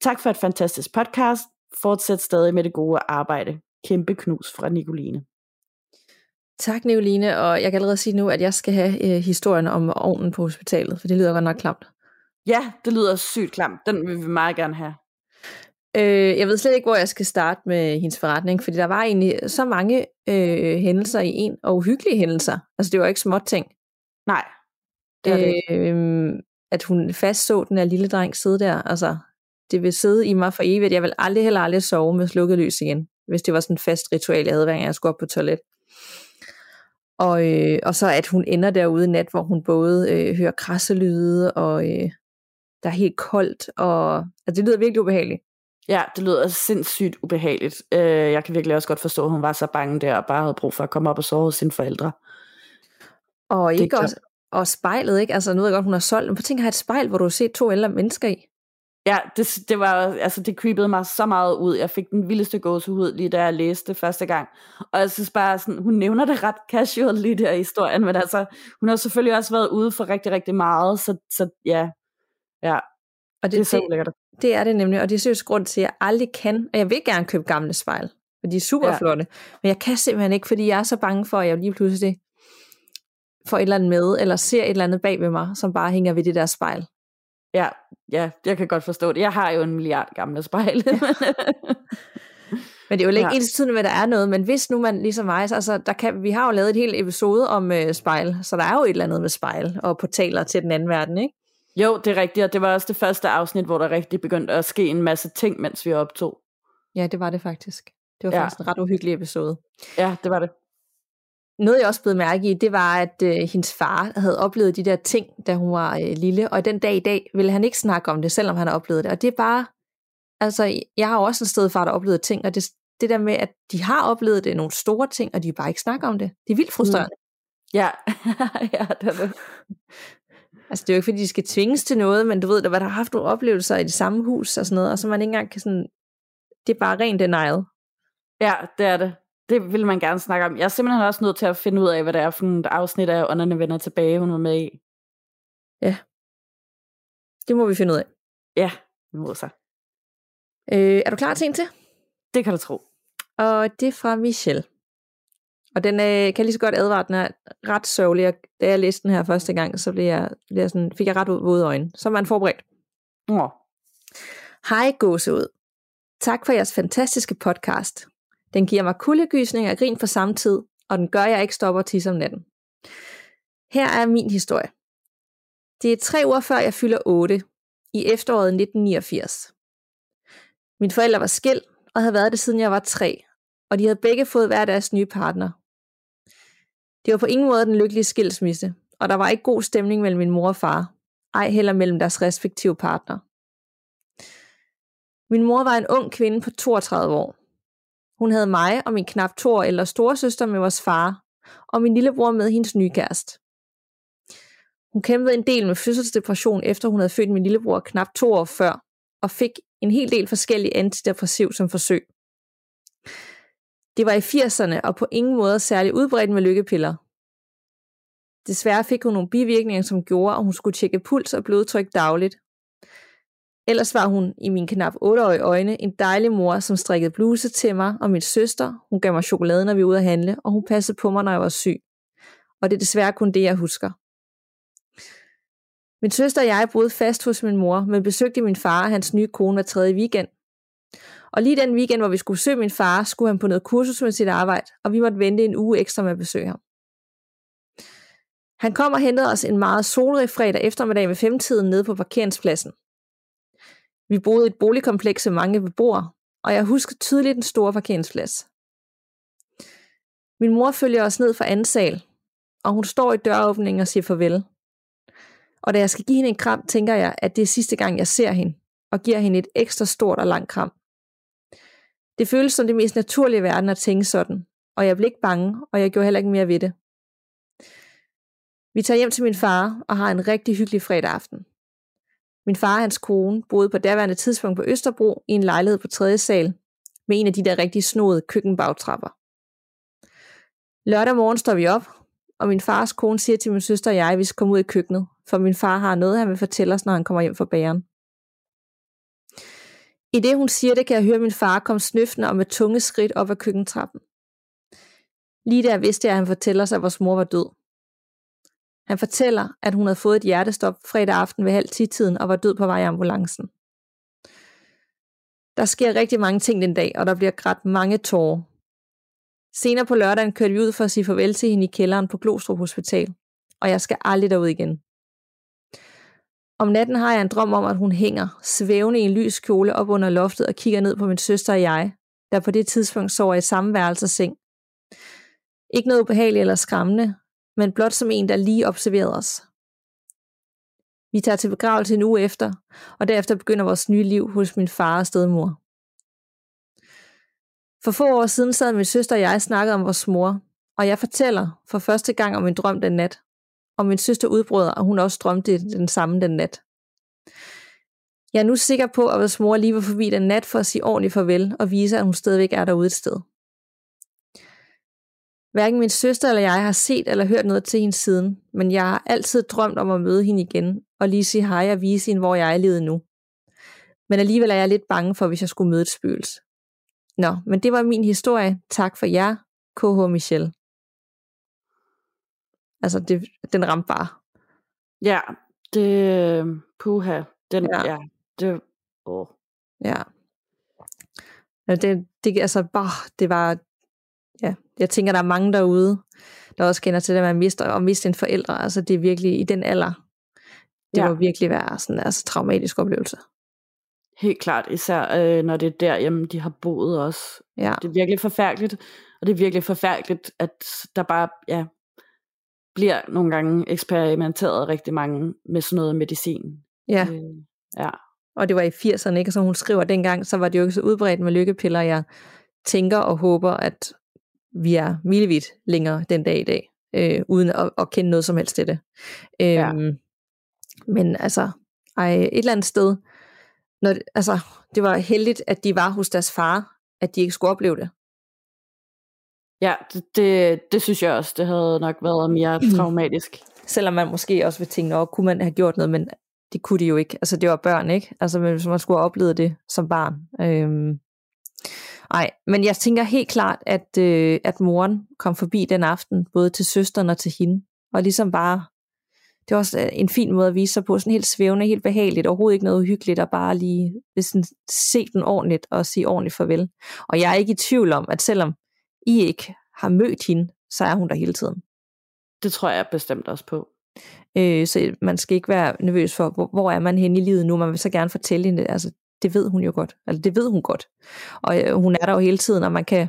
Tak for et fantastisk podcast. Fortsæt stadig med det gode arbejde. Kæmpe knus fra Nicoline. Tak, Nicoline, og jeg kan allerede sige nu, at jeg skal have øh, historien om ovnen på hospitalet, for det lyder godt nok klamt. Ja, det lyder sygt klamt. Den vil vi meget gerne have. Øh, jeg ved slet ikke, hvor jeg skal starte med hendes forretning, fordi der var egentlig så mange øh, hændelser i en, og uhyggelige hændelser. Altså, det var ikke småt ting. Nej, det er det. Øh, at hun fast så den her lille dreng sidde der, altså, det vil sidde i mig for evigt. Jeg vil aldrig heller aldrig sove med slukket lys igen, hvis det var sådan en fast ritual, jeg havde, hver gang jeg skulle op på toilet. Og, øh, og så at hun ender derude i nat, hvor hun både øh, hører krasselyde, og øh, der er helt koldt, og altså, det lyder virkelig ubehageligt. Ja, det lyder sindssygt ubehageligt. Øh, jeg kan virkelig også godt forstå, at hun var så bange der, og bare havde brug for at komme op og sove hos sine forældre. Og, Det ikke også, og spejlet, ikke? Altså, nu ved jeg godt, hun har solgt, men på tænk at have et spejl, hvor du har set to ældre mennesker i. Ja, det, det var, altså det creepede mig så meget ud. Jeg fik den vildeste gåsehud lige da jeg læste det første gang. Og jeg synes bare, sådan, hun nævner det ret casual lige der i historien, men altså, hun har selvfølgelig også været ude for rigtig, rigtig meget, så, så ja, ja, Og det, det er så det, lækkert. det er det nemlig, og det er seriøst grund til, at jeg aldrig kan, og jeg vil gerne købe gamle spejl, for de er super Ja. flotte, men jeg kan simpelthen ikke, fordi jeg er så bange for, at jeg lige pludselig får et eller andet med, eller ser et eller andet bag ved mig, som bare hænger ved det der spejl. Ja, ja, jeg kan godt forstå det. Jeg har jo en milliard gamle spejle. Men det er jo ikke Ja. ja. ens tiden, hvad der er noget, men hvis nu man ligesom mig, så altså, der kan, vi har jo lavet et helt episode om øh, spejl, så der er jo et eller andet med spejl og portaler til den anden verden, ikke? Jo, det er rigtigt, og det var også det første afsnit, hvor der rigtig begyndte at ske en masse ting, mens vi optog. Ja, det var det faktisk. Det var Ja. faktisk en ret uhyggelig episode. Ja, det var det. Noget, jeg også blev mærke i, det var, at øh, hendes far havde oplevet de der ting, da hun var øh, lille, og den dag i dag ville han ikke snakke om det, selvom han har oplevet det. Og det er bare, altså, jeg har jo også en stedfar, der har oplevet ting, og det, det der med, at de har oplevet det, nogle store ting, og de bare ikke snakker om det. Det er vildt frustrerende. Ja, ja det er det. Altså, det er jo ikke, fordi de skal tvinges til noget, men du ved, der var der har haft nogle oplevelser i det samme hus og sådan noget, og så man ikke engang kan sådan, det er bare rent denial. Ja, det er det. Det vil man gerne snakke om. Jeg er simpelthen også nødt til at finde ud af, hvad det er for et afsnit af Ånderne vender tilbage, hun var med i. Det må vi finde ud af. Ja, det må så. Øh, er du klar til en til? Det kan du tro. Og det er fra Michelle. Og den øh, kan lige så godt advare, den er ret sørgelig. Og da jeg læste den her første gang, så blev jeg, blev jeg sådan, fik jeg ret våde øjne. Så er man forberedt. Åh, Hej gåseud. Tak for jeres fantastiske podcast. Den giver mig kuldegysning og grin på samme tid, og den gør, jeg ikke stopper til om natten. Her er min historie. Det er tre uger før jeg fylder 8, i efteråret 1989. Mine forældre var skilt og havde været det siden jeg var tre, og de havde begge fået hver deres nye partner. Det var på ingen måde den lykkelige skilsmisse, og der var ikke god stemning mellem min mor og far, ej heller mellem deres respektive partner. Min mor var en ung kvinde på 32 år. Hun havde mig og min knap to år ældre storesøster med vores far, og min lillebror med hendes nye kæreste. Hun kæmpede en del med fødselsdepression, efter hun havde født min lillebror knap to år før, og fik en hel del forskellige antidepressiv som forsøg. Det var i 80'erne og på ingen måde særlig udbredt med lykkepiller. Desværre fik hun nogle bivirkninger, som gjorde, at hun skulle tjekke puls og blodtryk dagligt. Ellers var hun i min knap 8-årige øjne en dejlig mor, som strikkede bluse til mig og min søster. Hun gav mig chokolade, når vi var ude at handle, og hun passede på mig, når jeg var syg. Og det er desværre kun det, jeg husker. Min søster og jeg boede fast hos min mor, men besøgte min far og hans nye kone hver tredje weekend. Og lige den weekend, hvor vi skulle besøge min far, skulle han på noget kursus med sit arbejde, og vi måtte vente en uge ekstra med at besøge ham. Han kom og hentede os en meget solrig fredag eftermiddag ved femtiden nede på parkeringspladsen. Vi boede i et boligkompleks med mange beboere, og jeg husker tydeligt den store parkeringsplads. Min mor følger os ned fra anden sal, og hun står i døråbningen og siger farvel. Og da jeg skal give hende en kram, tænker jeg, at det er sidste gang, jeg ser hende, og giver hende et ekstra stort og langt kram. Det føles som det mest naturlige i verden at tænke sådan, og jeg blev ikke bange, og jeg gjorde heller ikke mere ved det. Vi tager hjem til min far og har en rigtig hyggelig fredag aften. Min far og hans kone boede på daværende tidspunkt på Østerbro i en lejlighed på 3. sal med en af de der rigtig snodede køkkenbagtrapper. Lørdag morgen står vi op, og min fars kone siger til min søster og jeg, at vi skal komme ud i køkkenet, for min far har noget, han vil fortælle os, når han kommer hjem fra bageren. I det hun siger det, kan jeg høre min far komme snøftende og med tunge skridt op ad køkkentrappen. Lige der vidste jeg, at han fortæller sig, at vores mor var død. Han fortæller, at hun havde fået et hjertestop fredag aften ved halv tiden og var død på vej i ambulancen. Der sker rigtig mange ting den dag, og der bliver grædt mange tårer. Senere på lørdagen kørte vi ud for at sige farvel til hende i kælderen på Glostrup Hospital, og jeg skal aldrig derud igen. Om natten har jeg en drøm om, at hun hænger, svævende i en lys kjole op under loftet og kigger ned på min søster og jeg, der på det tidspunkt sover i samme værelse seng. Ikke noget ubehageligt eller skræmmende, men blot som en, der lige observerede os. Vi tager til begravelse en uge efter, og derefter begynder vores nye liv hos min far og stedmor. For få år siden sad min søster og jeg snakkede om vores mor, og jeg fortæller for første gang om en drøm den nat, og min søster udbrød, og hun også drømte den samme den nat. Jeg er nu sikker på, at vores mor lige var forbi den nat for at sige ordentligt farvel og vise, at hun stadigvæk er derude et sted. Hverken min søster eller jeg har set eller hørt noget til hende siden, men jeg har altid drømt om at møde hende igen og lige sige hej og vise hende, hvor jeg er levet nu. Men alligevel er jeg lidt bange for, hvis jeg skulle møde et spøgelse. Nå, men det var min historie. Tak for jer, KH Michelle. Altså, det, den ramte bare. Ja, det... Puha. Den, ja. ja det... Åh. Ja. ja det, det, altså, bare, det var... Ja, jeg tænker, der er mange derude, der også kender til det, at man mister, og miste en forældre. Altså, det er virkelig i den alder. Det ja. må virkelig være sådan en altså, traumatisk oplevelse. Helt klart, især øh, når det er der, jamen, de har boet også. Ja. Det er virkelig forfærdeligt, og det er virkelig forfærdeligt, at der bare ja, bliver nogle gange eksperimenteret rigtig mange med sådan noget medicin. Ja. Øh, ja. Og det var i 80'erne, ikke? Og som hun skriver dengang, så var det jo ikke så udbredt med lykkepiller. Jeg tænker og håber, at vi er milevidt længere den dag i dag, øh, uden at, at kende noget som helst til det. Øh, ja. Men altså, ej, et eller andet sted, når, altså, det var heldigt, at de var hos deres far, at de ikke skulle opleve det. Ja, det, det, det synes jeg også. Det havde nok været mere traumatisk. Selvom man måske også vil tænke, at kunne man have gjort noget, men det kunne de jo ikke. Altså, det var børn, ikke? Altså, hvis man skulle have oplevet det som barn. Øhm, ej, men jeg tænker helt klart, at, øh, at moren kom forbi den aften, både til søsteren og til hende, og ligesom bare det er også øh, en fin måde at vise sig på, sådan helt svævende, helt behageligt, overhovedet ikke noget uhyggeligt, og bare lige sådan, se den ordentligt og sige ordentligt farvel. Og jeg er ikke i tvivl om, at selvom I ikke har mødt hende, så er hun der hele tiden. Det tror jeg bestemt også på. Øh, så man skal ikke være nervøs for, hvor, hvor er man henne i livet nu, man vil så gerne fortælle hende, altså det ved hun jo godt, altså det ved hun godt. Og øh, hun er der jo hele tiden, og man kan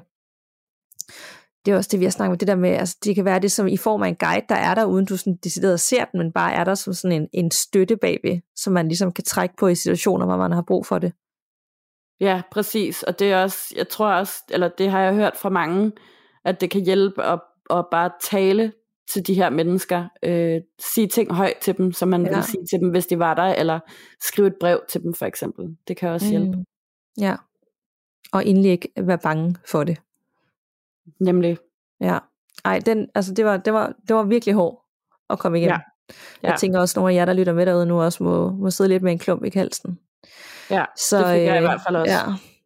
det er også det, vi har snakket om, det der med, altså det kan være det som i form af en guide, der er der, uden du sådan decideret ser den, men bare er der som sådan en, en støtte bagved, som man ligesom kan trække på i situationer, hvor man har brug for det. Ja, præcis, og det er også, jeg tror også, eller det har jeg hørt fra mange, at det kan hjælpe at, at bare tale til de her mennesker, øh, sige ting højt til dem, som man ja. ville sige til dem, hvis de var der, eller skrive et brev til dem for eksempel. Det kan også hjælpe. Mm. Ja, og endelig ikke være bange for det. Nemlig. Ja. Ej, den, altså det var, det var, det var virkelig hård at komme igennem. Ja. Ja. Jeg tænker også, at nogle af jer, der lytter med derude nu, også må, må sidde lidt med en klump i halsen. Ja, så, det fik jeg øh, i hvert fald også. Ja,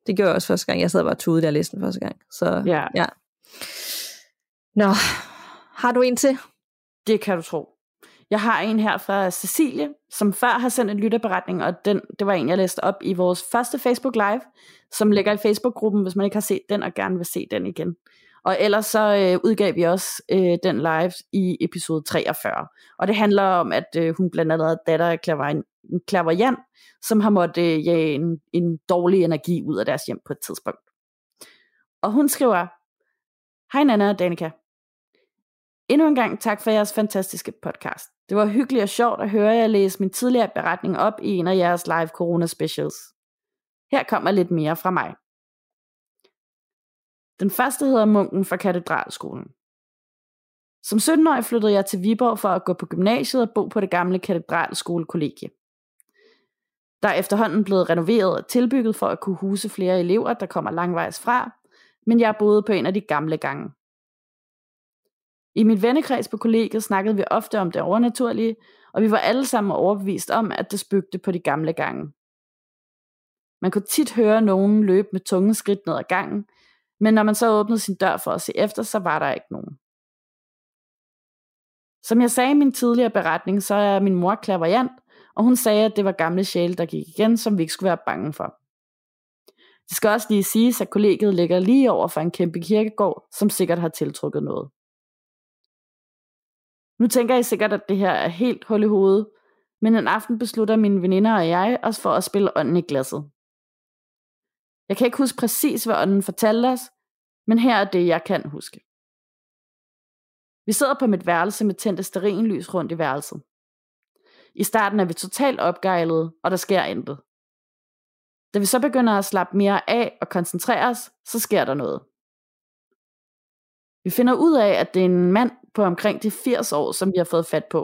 det gjorde jeg også første gang. Jeg sad bare tude, da jeg læste den første gang. Så ja. ja. Nå, har du en til? Det kan du tro. Jeg har en her fra Cecilie, som før har sendt en lytterberetning, og den, det var en, jeg læste op i vores første Facebook Live, som ligger i Facebook-gruppen, hvis man ikke har set den og gerne vil se den igen. Og ellers så øh, udgav vi også øh, den live i episode 43. Og det handler om, at øh, hun blandt andet er datter af Clairvoyant, som har måttet øh, jage en, en dårlig energi ud af deres hjem på et tidspunkt. Og hun skriver, Hej Nana og Danika. Endnu en gang tak for jeres fantastiske podcast. Det var hyggeligt og sjovt at høre jer læse min tidligere beretning op i en af jeres live corona specials. Her kommer lidt mere fra mig. Den første hedder Munken fra Katedralskolen. Som 17-årig flyttede jeg til Viborg for at gå på gymnasiet og bo på det gamle Katedralskolekollegie. Der er efterhånden blevet renoveret og tilbygget for at kunne huse flere elever, der kommer langvejs fra, men jeg boede på en af de gamle gange. I mit vennekreds på kollegiet snakkede vi ofte om det overnaturlige, og vi var alle sammen overbevist om, at det spøgte på de gamle gange. Man kunne tit høre nogen løbe med tunge skridt ned ad gangen, men når man så åbnede sin dør for at se efter, så var der ikke nogen. Som jeg sagde i min tidligere beretning, så er min mor klaverjant, og hun sagde, at det var gamle sjæle, der gik igen, som vi ikke skulle være bange for. Det skal også lige siges, at kollegiet ligger lige over for en kæmpe kirkegård, som sikkert har tiltrukket noget. Nu tænker I sikkert, at det her er helt hul i hovedet, men en aften beslutter mine veninder og jeg os for at spille ånden i glasset. Jeg kan ikke huske præcis, hvad ånden fortalte os, men her er det, jeg kan huske. Vi sidder på mit værelse med tændte sterinlys rundt i værelset. I starten er vi totalt opgejlede, og der sker intet. Da vi så begynder at slappe mere af og koncentrere os, så sker der noget. Vi finder ud af, at det er en mand på omkring de 80 år, som vi har fået fat på.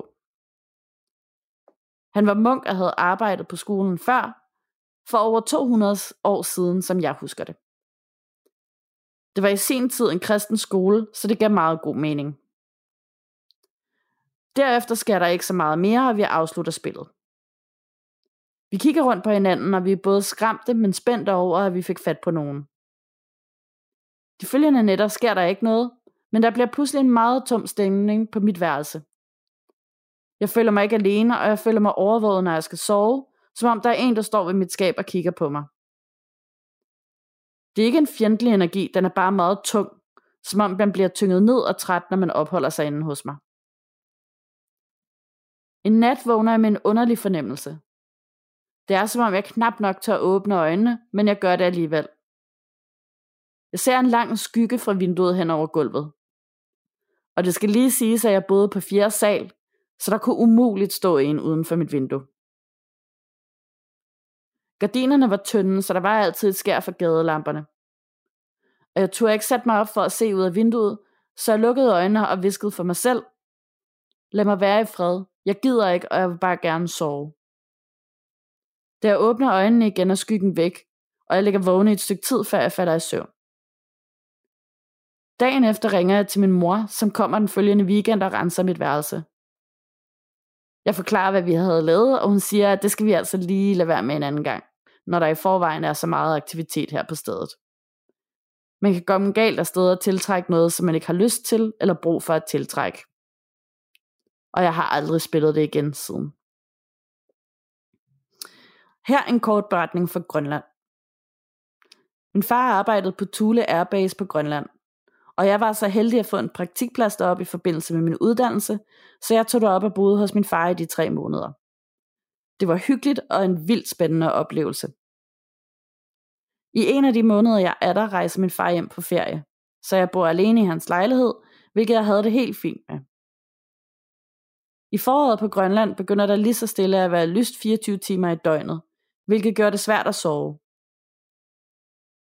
Han var munk og havde arbejdet på skolen før, for over 200 år siden, som jeg husker det. Det var i sen tid en kristen skole, så det gav meget god mening. Derefter sker der ikke så meget mere, og vi afslutter spillet. Vi kigger rundt på hinanden, og vi er både skræmte, men spændte over, at vi fik fat på nogen. De følgende nætter sker der ikke noget, men der bliver pludselig en meget tom stemning på mit værelse. Jeg føler mig ikke alene, og jeg føler mig overvåget, når jeg skal sove, som om der er en, der står ved mit skab og kigger på mig. Det er ikke en fjendtlig energi, den er bare meget tung, som om man bliver tynget ned og træt, når man opholder sig inde hos mig. En nat vågner jeg med en underlig fornemmelse. Det er som om jeg knap nok tør åbne øjnene, men jeg gør det alligevel. Jeg ser en lang skygge fra vinduet hen over gulvet. Og det skal lige siges, at jeg boede på fjerde sal, så der kunne umuligt stå en uden for mit vindue. Gardinerne var tynde, så der var altid et skær for gadelamperne. Og jeg turde ikke sætte mig op for at se ud af vinduet, så jeg lukkede øjnene og viskede for mig selv. Lad mig være i fred. Jeg gider ikke, og jeg vil bare gerne sove. Da jeg åbner øjnene igen, er skyggen væk, og jeg ligger vågen i et stykke tid, før jeg falder i søvn. Dagen efter ringer jeg til min mor, som kommer den følgende weekend og renser mit værelse. Jeg forklarer, hvad vi havde lavet, og hun siger, at det skal vi altså lige lade være med en anden gang, når der i forvejen er så meget aktivitet her på stedet. Man kan komme galt af steder og tiltrække noget, som man ikke har lyst til eller brug for at tiltrække. Og jeg har aldrig spillet det igen siden. Her en kort beretning fra Grønland. Min far arbejdede på Thule Airbase på Grønland, og jeg var så heldig at få en praktikplads deroppe i forbindelse med min uddannelse, så jeg tog derop og boede hos min far i de tre måneder. Det var hyggeligt og en vildt spændende oplevelse. I en af de måneder, jeg er der, rejser min far hjem på ferie, så jeg bor alene i hans lejlighed, hvilket jeg havde det helt fint med. I foråret på Grønland begynder der lige så stille at være lyst 24 timer i døgnet, hvilket gør det svært at sove.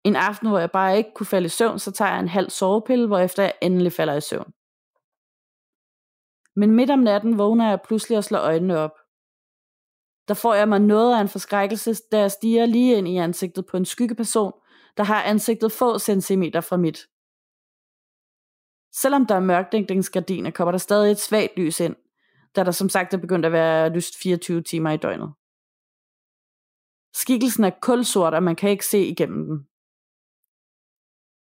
En aften, hvor jeg bare ikke kunne falde i søvn, så tager jeg en halv sovepille, hvorefter jeg endelig falder i søvn. Men midt om natten vågner jeg pludselig og slår øjnene op. Der får jeg mig noget af en forskrækkelse, da jeg stiger lige ind i ansigtet på en skyggeperson, der har ansigtet få centimeter fra mit. Selvom der er mørkdækningsgardiner, kommer der stadig et svagt lys ind, da der som sagt er begyndt at være lyst 24 timer i døgnet. Skikkelsen er kulsort, og man kan ikke se igennem den.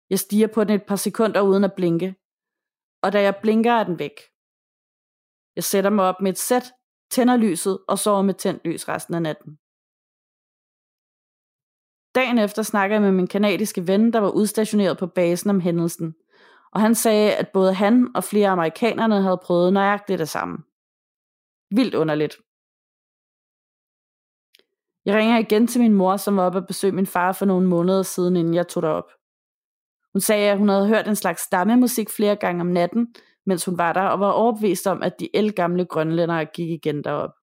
Jeg stiger på den et par sekunder uden at blinke, og da jeg blinker er den væk. Jeg sætter mig op med et sæt, tænder lyset og sover med tændt lys resten af natten. Dagen efter snakker jeg med min kanadiske ven, der var udstationeret på basen om hændelsen, og han sagde, at både han og flere amerikanerne havde prøvet nøjagtigt det samme. Vildt underligt. Jeg ringer igen til min mor, som var oppe at besøge min far for nogle måneder siden, inden jeg tog derop. Hun sagde, at hun havde hørt en slags stammemusik flere gange om natten, mens hun var der, og var overbevist om, at de elgamle grønlændere gik igen derop.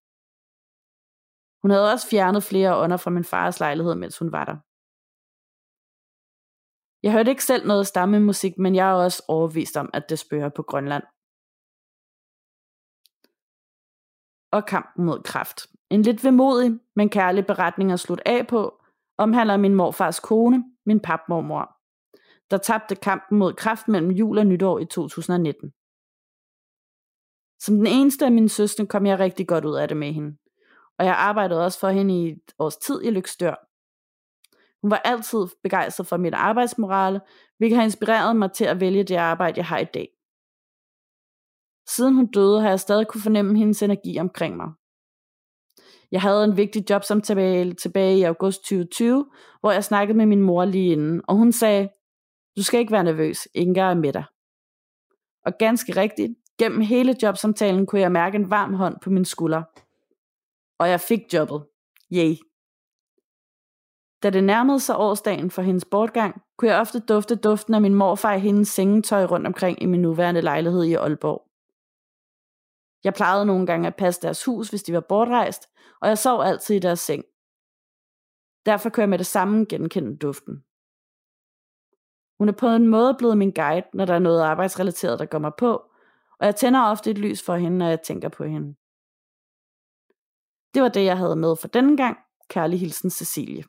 Hun havde også fjernet flere ånder fra min fars lejlighed, mens hun var der. Jeg hørte ikke selv noget stammemusik, men jeg er også overbevist om, at det spørger på Grønland. Og kampen mod kraft. En lidt vemodig, men kærlig beretning at slutte af på, omhandler min morfars kone, min papmormor, der tabte kampen mod kraft mellem jul og nytår i 2019. Som den eneste af mine søstre kom jeg rigtig godt ud af det med hende, og jeg arbejdede også for hende i et års tid i Lykstør. Hun var altid begejstret for mit arbejdsmorale, hvilket har inspireret mig til at vælge det arbejde, jeg har i dag. Siden hun døde, har jeg stadig kunne fornemme hendes energi omkring mig. Jeg havde en vigtig jobsamtale tilbage, tilbage i august 2020, hvor jeg snakkede med min mor lige inden, og hun sagde, du skal ikke være nervøs, Inga er med dig. Og ganske rigtigt, gennem hele jobsamtalen kunne jeg mærke en varm hånd på min skulder. Og jeg fik jobbet. Yay. Da det nærmede sig årsdagen for hendes bortgang, kunne jeg ofte dufte duften af min morfar i hendes sengetøj rundt omkring i min nuværende lejlighed i Aalborg. Jeg plejede nogle gange at passe deres hus, hvis de var bortrejst, og jeg sov altid i deres seng. Derfor kunne jeg med det samme genkende duften. Hun er på en måde blevet min guide, når der er noget arbejdsrelateret, der går mig på, og jeg tænder ofte et lys for hende, når jeg tænker på hende. Det var det, jeg havde med for denne gang. Kærlig hilsen, Cecilie.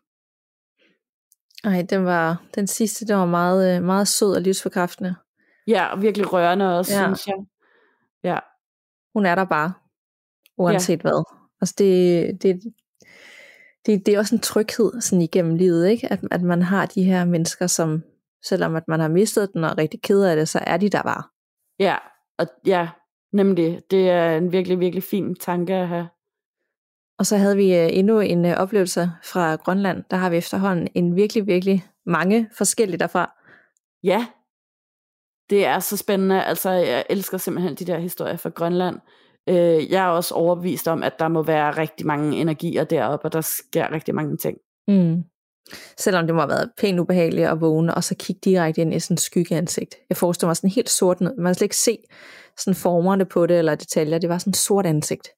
Ej, den var den sidste, den var meget, øh, meget sød og livsforkræftende. Ja, og virkelig rørende også, ja. synes jeg. Ja. Hun er der bare, uanset ja. hvad. Altså det, det, det, det er også en tryghed sådan igennem livet, ikke? At, at man har de her mennesker, som selvom at man har mistet den og er rigtig ked af det, så er de der bare. Ja, og ja, nemlig. Det er en virkelig, virkelig fin tanke at have. Og så havde vi uh, endnu en uh, oplevelse fra Grønland. Der har vi efterhånden en virkelig, virkelig mange forskellige derfra. Ja, det er så spændende. Altså, jeg elsker simpelthen de der historier fra Grønland. Uh, jeg er også overbevist om, at der må være rigtig mange energier deroppe, og der sker rigtig mange ting. Mm. Selvom det må have været pænt ubehageligt at vågne, og så kigge direkte ind i sådan en skyggeansigt. Jeg forestiller mig sådan helt sort ned. Man kan slet ikke se sådan formerne på det, eller detaljer. Det var sådan en sort ansigt.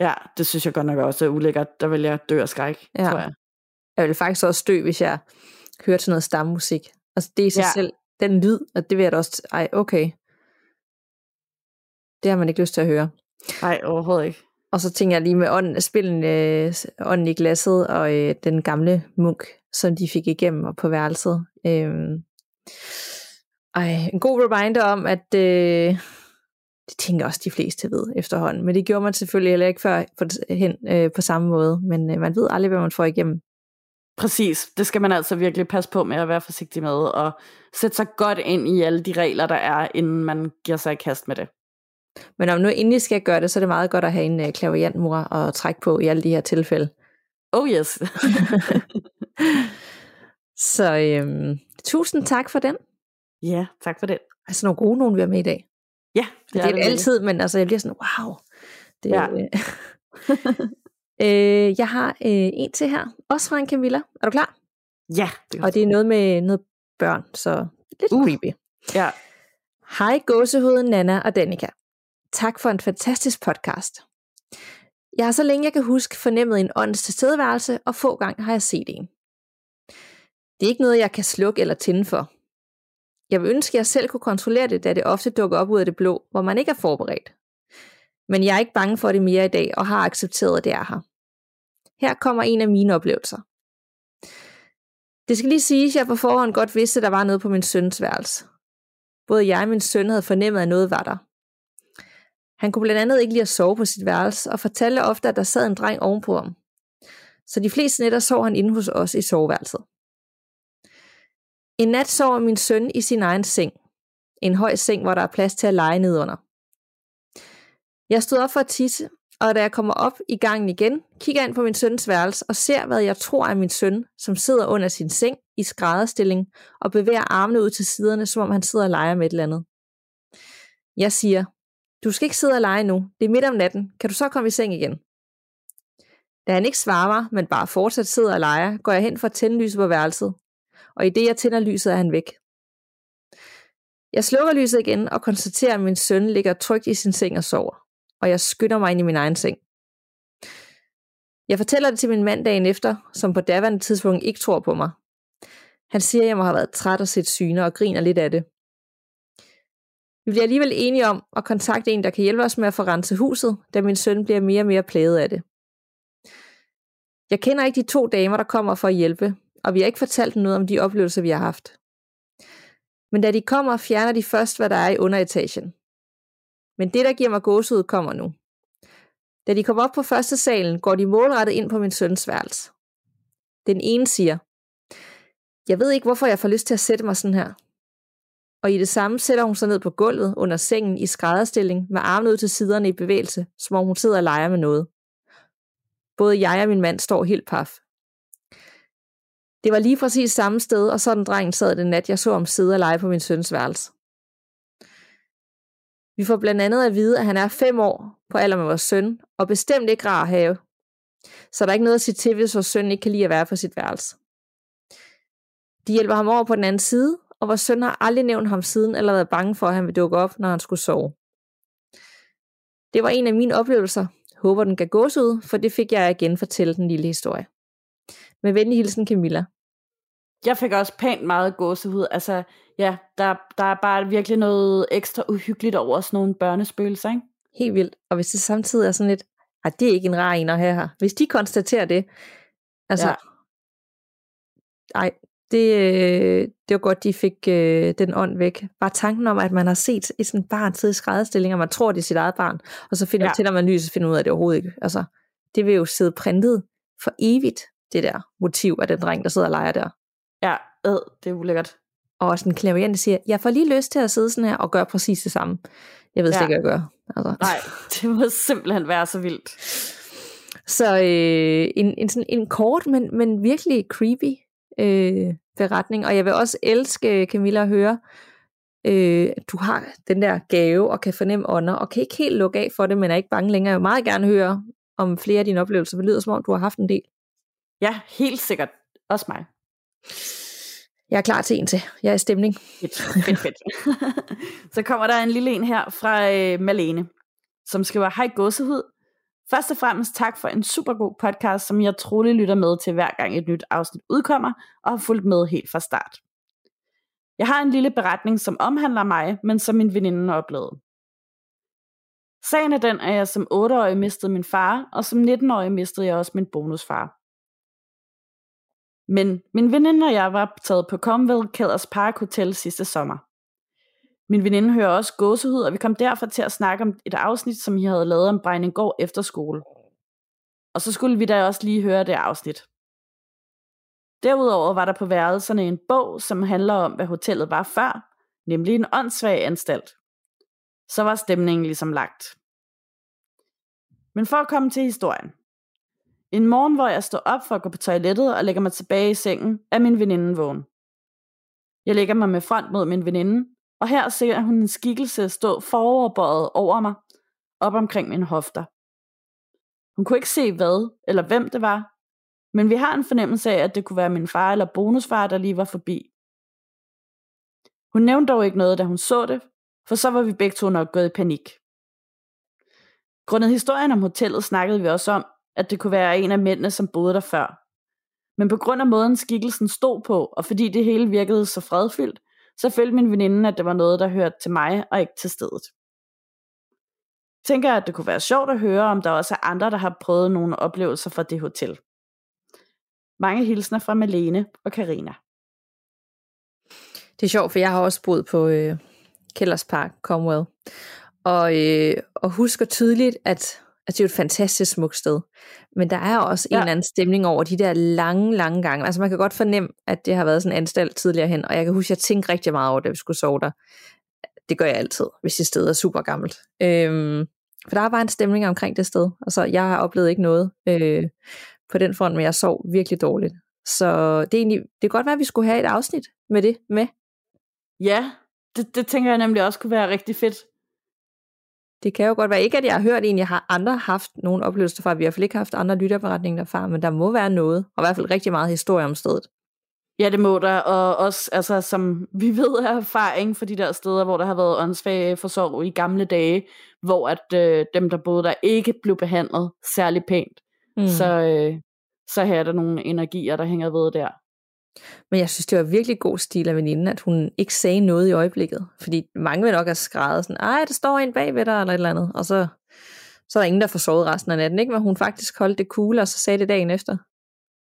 Ja, det synes jeg godt nok også er ulækkert. Der vil jeg dø af skræk, ja. tror jeg. Jeg ville faktisk også dø, hvis jeg hørte sådan noget stammusik. Altså det er i sig ja. selv, den lyd, og det vil jeg da også, ej okay. Det har man ikke lyst til at høre. Nej, overhovedet ikke. Og så tænker jeg lige med ånden, spillen øh, ånden i glasset og øh, den gamle munk, som de fik igennem og på værelset. Øh, ej, en god reminder om, at øh, det tænker også de fleste ved efterhånden. Men det gjorde man selvfølgelig heller ikke før hen øh, på samme måde. Men øh, man ved aldrig, hvad man får igennem. Præcis. Det skal man altså virkelig passe på med at være forsigtig med, og sætte sig godt ind i alle de regler, der er, inden man giver sig i kast med det. Men om nu endelig skal gøre det, så er det meget godt at have en uh, klaviantmor og trække på i alle de her tilfælde. Oh yes. så øhm, tusind tak for den. Ja, tak for det. Altså nogle gode nogen, vi har med i dag. Ja, det, det er det altid, men altså jeg bliver sådan, wow. Det, ja. øh, jeg har øh, en til her, også fra en Camilla. Er du klar? Ja. Det og det er noget med noget børn, så lidt uh. creepy. Ja. Hej gåsehuden Nana og Danika. Tak for en fantastisk podcast. Jeg har så længe jeg kan huske fornemmet en ånds tilstedeværelse, og få gange har jeg set en. Det er ikke noget, jeg kan slukke eller tænde for. Jeg vil ønske, at jeg selv kunne kontrollere det, da det ofte dukker op ud af det blå, hvor man ikke er forberedt. Men jeg er ikke bange for det mere i dag, og har accepteret, at det er her. Her kommer en af mine oplevelser. Det skal lige siges, at jeg på forhånd godt vidste, at der var noget på min søns værelse. Både jeg og min søn havde fornemmet, at noget var der. Han kunne blandt andet ikke lide at sove på sit værelse, og fortalte ofte, at der sad en dreng ovenpå ham. Så de fleste nætter sov han inde hos os i soveværelset. En nat sover min søn i sin egen seng. En høj seng, hvor der er plads til at lege nedunder. Jeg stod op for at tisse, og da jeg kommer op i gangen igen, kigger jeg ind på min søns værelse og ser, hvad jeg tror er min søn, som sidder under sin seng i skrædderstilling og bevæger armene ud til siderne, som om han sidder og leger med et eller andet. Jeg siger, du skal ikke sidde og lege nu. Det er midt om natten. Kan du så komme i seng igen? Da han ikke svarer mig, men bare fortsat sidder og leger, går jeg hen for at tænde lyset på værelset. Og i det jeg tænder lyset, er han væk. Jeg slukker lyset igen og konstaterer, at min søn ligger trygt i sin seng og sover. Og jeg skynder mig ind i min egen seng. Jeg fortæller det til min mand dagen efter, som på daværende tidspunkt ikke tror på mig. Han siger, at jeg må have været træt og set syner og griner lidt af det. Vi bliver alligevel enige om at kontakte en, der kan hjælpe os med at få renset huset, da min søn bliver mere og mere plaget af det. Jeg kender ikke de to damer, der kommer for at hjælpe, og vi har ikke fortalt noget om de oplevelser, vi har haft. Men da de kommer, fjerner de først, hvad der er i underetagen. Men det, der giver mig gåsehud, kommer nu. Da de kommer op på første salen, går de målrettet ind på min søns værelse. Den ene siger, jeg ved ikke, hvorfor jeg får lyst til at sætte mig sådan her. Og i det samme sætter hun sig ned på gulvet under sengen i skrædderstilling med armene ud til siderne i bevægelse, som om hun sidder og leger med noget. Både jeg og min mand står helt paf. Det var lige præcis samme sted, og sådan drengen sad den nat, jeg så om sidde og lege på min søns værelse. Vi får blandt andet at vide, at han er fem år på alder med vores søn, og bestemt ikke rar at have. Så der er ikke noget at sige til, hvis vores søn ikke kan lide at være på sit værelse. De hjælper ham over på den anden side, og vores søn har aldrig nævnt ham siden, eller været bange for, at han vil dukke op, når han skulle sove. Det var en af mine oplevelser. Håber, den kan gås ud, for det fik jeg igen fortælle den lille historie. Med venlig hilsen, Camilla. Jeg fik også pænt meget gåsehud. Altså, ja, der, der er bare virkelig noget ekstra uhyggeligt over sådan nogle børnespøgelser, ikke? Helt vildt. Og hvis det samtidig er sådan lidt, at det er ikke en rar en at have her. Hvis de konstaterer det, altså, ja. ej, det, øh, det var godt, de fik øh, den ånd væk. Bare tanken om, at man har set et sådan barn sidde i skrædderstilling, og man tror, det er sit eget barn, og så finder ja. tænder man lyset og finder ud af, det overhovedet ikke. Altså, det vil jo sidde printet for evigt, det der motiv af den dreng, der sidder og leger der. Ja, øh, det er ulækkert. Og også en klaverende siger, jeg får lige lyst til at sidde sådan her og gøre præcis det samme. Jeg ved ja. ikke, hvad jeg gør. Altså. Nej, det må simpelthen være så vildt. Så øh, en, en, sådan, en kort, men, men virkelig creepy øh, beretning. Og jeg vil også elske, Camilla, at høre, øh, du har den der gave og kan fornemme ånder, og kan ikke helt lukke af for det, men er ikke bange længere. Jeg vil meget gerne høre om flere af dine oplevelser. Det lyder som om, du har haft en del. Ja, helt sikkert. Også mig. Jeg er klar til en til. Jeg er i stemning. Fedt, fedt, fedt. Så kommer der en lille en her fra øh, Malene, som skriver, Hej gåsehud. Først og fremmest tak for en super god podcast, som jeg trolig lytter med til hver gang et nyt afsnit udkommer, og har fulgt med helt fra start. Jeg har en lille beretning, som omhandler mig, men som min veninde oplevede. Sagen er den, at jeg som 8-årig mistede min far, og som 19-årig mistede jeg også min bonusfar. Men min veninde og jeg var taget på Comville Kellers Park Hotel sidste sommer. Min veninde hører også gåsehud, og vi kom derfor til at snakke om et afsnit, som I havde lavet om Brejningård efter skole. Og så skulle vi da også lige høre det afsnit. Derudover var der på værelserne en bog, som handler om, hvad hotellet var før, nemlig en åndssvag anstalt. Så var stemningen ligesom lagt. Men for at komme til historien. En morgen, hvor jeg står op for at gå på toilettet og lægger mig tilbage i sengen, er min veninde vågen. Jeg lægger mig med front mod min veninde, og her ser hun en skikkelse stå foroverbøjet over mig, op omkring mine hofter. Hun kunne ikke se hvad eller hvem det var, men vi har en fornemmelse af, at det kunne være min far eller bonusfar, der lige var forbi. Hun nævnte dog ikke noget, da hun så det, for så var vi begge to nok gået i panik. Grundet historien om hotellet snakkede vi også om, at det kunne være en af mændene, som boede der før. Men på grund af måden skikkelsen stod på, og fordi det hele virkede så fredfyldt, så følte min veninde, at det var noget, der hørte til mig og ikke til stedet. Tænker, at det kunne være sjovt at høre, om der også er andre, der har prøvet nogle oplevelser fra det hotel. Mange hilsner fra Malene og Karina. Det er sjovt, for jeg har også boet på øh, Kælders Park, Comwell. Og, øh, og husker tydeligt, at Altså, det er jo et fantastisk smukt sted. Men der er også ja. en eller anden stemning over de der lange, lange gange. Altså, man kan godt fornemme, at det har været sådan en anstalt tidligere hen. Og jeg kan huske, at jeg tænkte rigtig meget over, da vi skulle sove der. Det gør jeg altid, hvis det sted er super gammelt. Øhm, for der er bare en stemning omkring det sted. Altså, jeg har oplevet ikke noget øh, på den front, men jeg sov virkelig dårligt. Så det er, egentlig, det kan godt være, at vi skulle have et afsnit med det med. Ja, det, det tænker jeg nemlig også kunne være rigtig fedt. Det kan jo godt være, ikke at jeg har hørt egentlig, har andre haft nogle oplevelser fra, vi har i hvert fald ikke haft andre lytterberetninger derfra, men der må være noget, og i hvert fald rigtig meget historie om stedet. Ja, det må der, og også, altså, som vi ved af erfaring for de der steder, hvor der har været åndssvage forsorg i gamle dage, hvor at øh, dem, der boede der, ikke blev behandlet særlig pænt. Mm. Så, øh, så her er der nogle energier, der hænger ved der. Men jeg synes, det var virkelig god stil af veninden, at hun ikke sagde noget i øjeblikket. Fordi mange vil nok have skrevet sådan, ej, der står en bag ved dig, eller et eller andet. Og så, så er der ingen, der får sovet resten af natten, ikke? Men hun faktisk holdt det cool, og så sagde det dagen efter.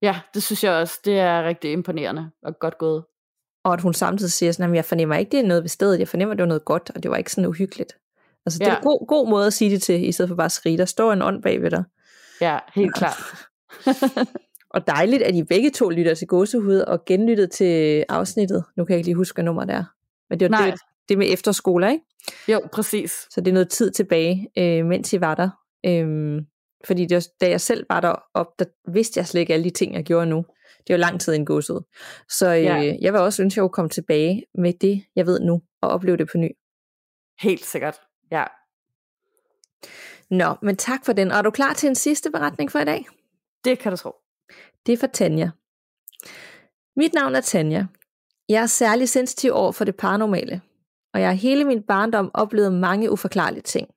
Ja, det synes jeg også, det er rigtig imponerende og godt gået. Og at hun samtidig siger sådan, at jeg fornemmer ikke, det er noget ved stedet, jeg fornemmer, det var noget godt, og det var ikke sådan uhyggeligt. Altså, det Ja. er en god, god måde at sige det til, i stedet for bare at skrige, der står en ånd bag ved dig. Ja, helt klart. Og dejligt, at I begge to lytter til gåsehud og genlyttet til afsnittet. Nu kan jeg ikke lige huske, hvad nummer det er. Men det var Nej. det, det med efterskoler, ikke? Jo, præcis. Så det er noget tid tilbage, øh, mens I var der. Øhm, fordi det var, da jeg selv var deroppe, der vidste jeg slet ikke alle de ting, jeg gjorde nu. Det var lang tid inden godset. Så øh, Ja. jeg vil også ønske, at jeg kunne komme tilbage med det, jeg ved nu, og opleve det på ny. Helt sikkert. Ja. Nå, men tak for den. Og er du klar til en sidste beretning for i dag? Det kan du tro. Det er fra Tanja. Mit navn er Tanja. Jeg er særlig sensitiv over for det paranormale, og jeg har hele min barndom oplevet mange uforklarlige ting.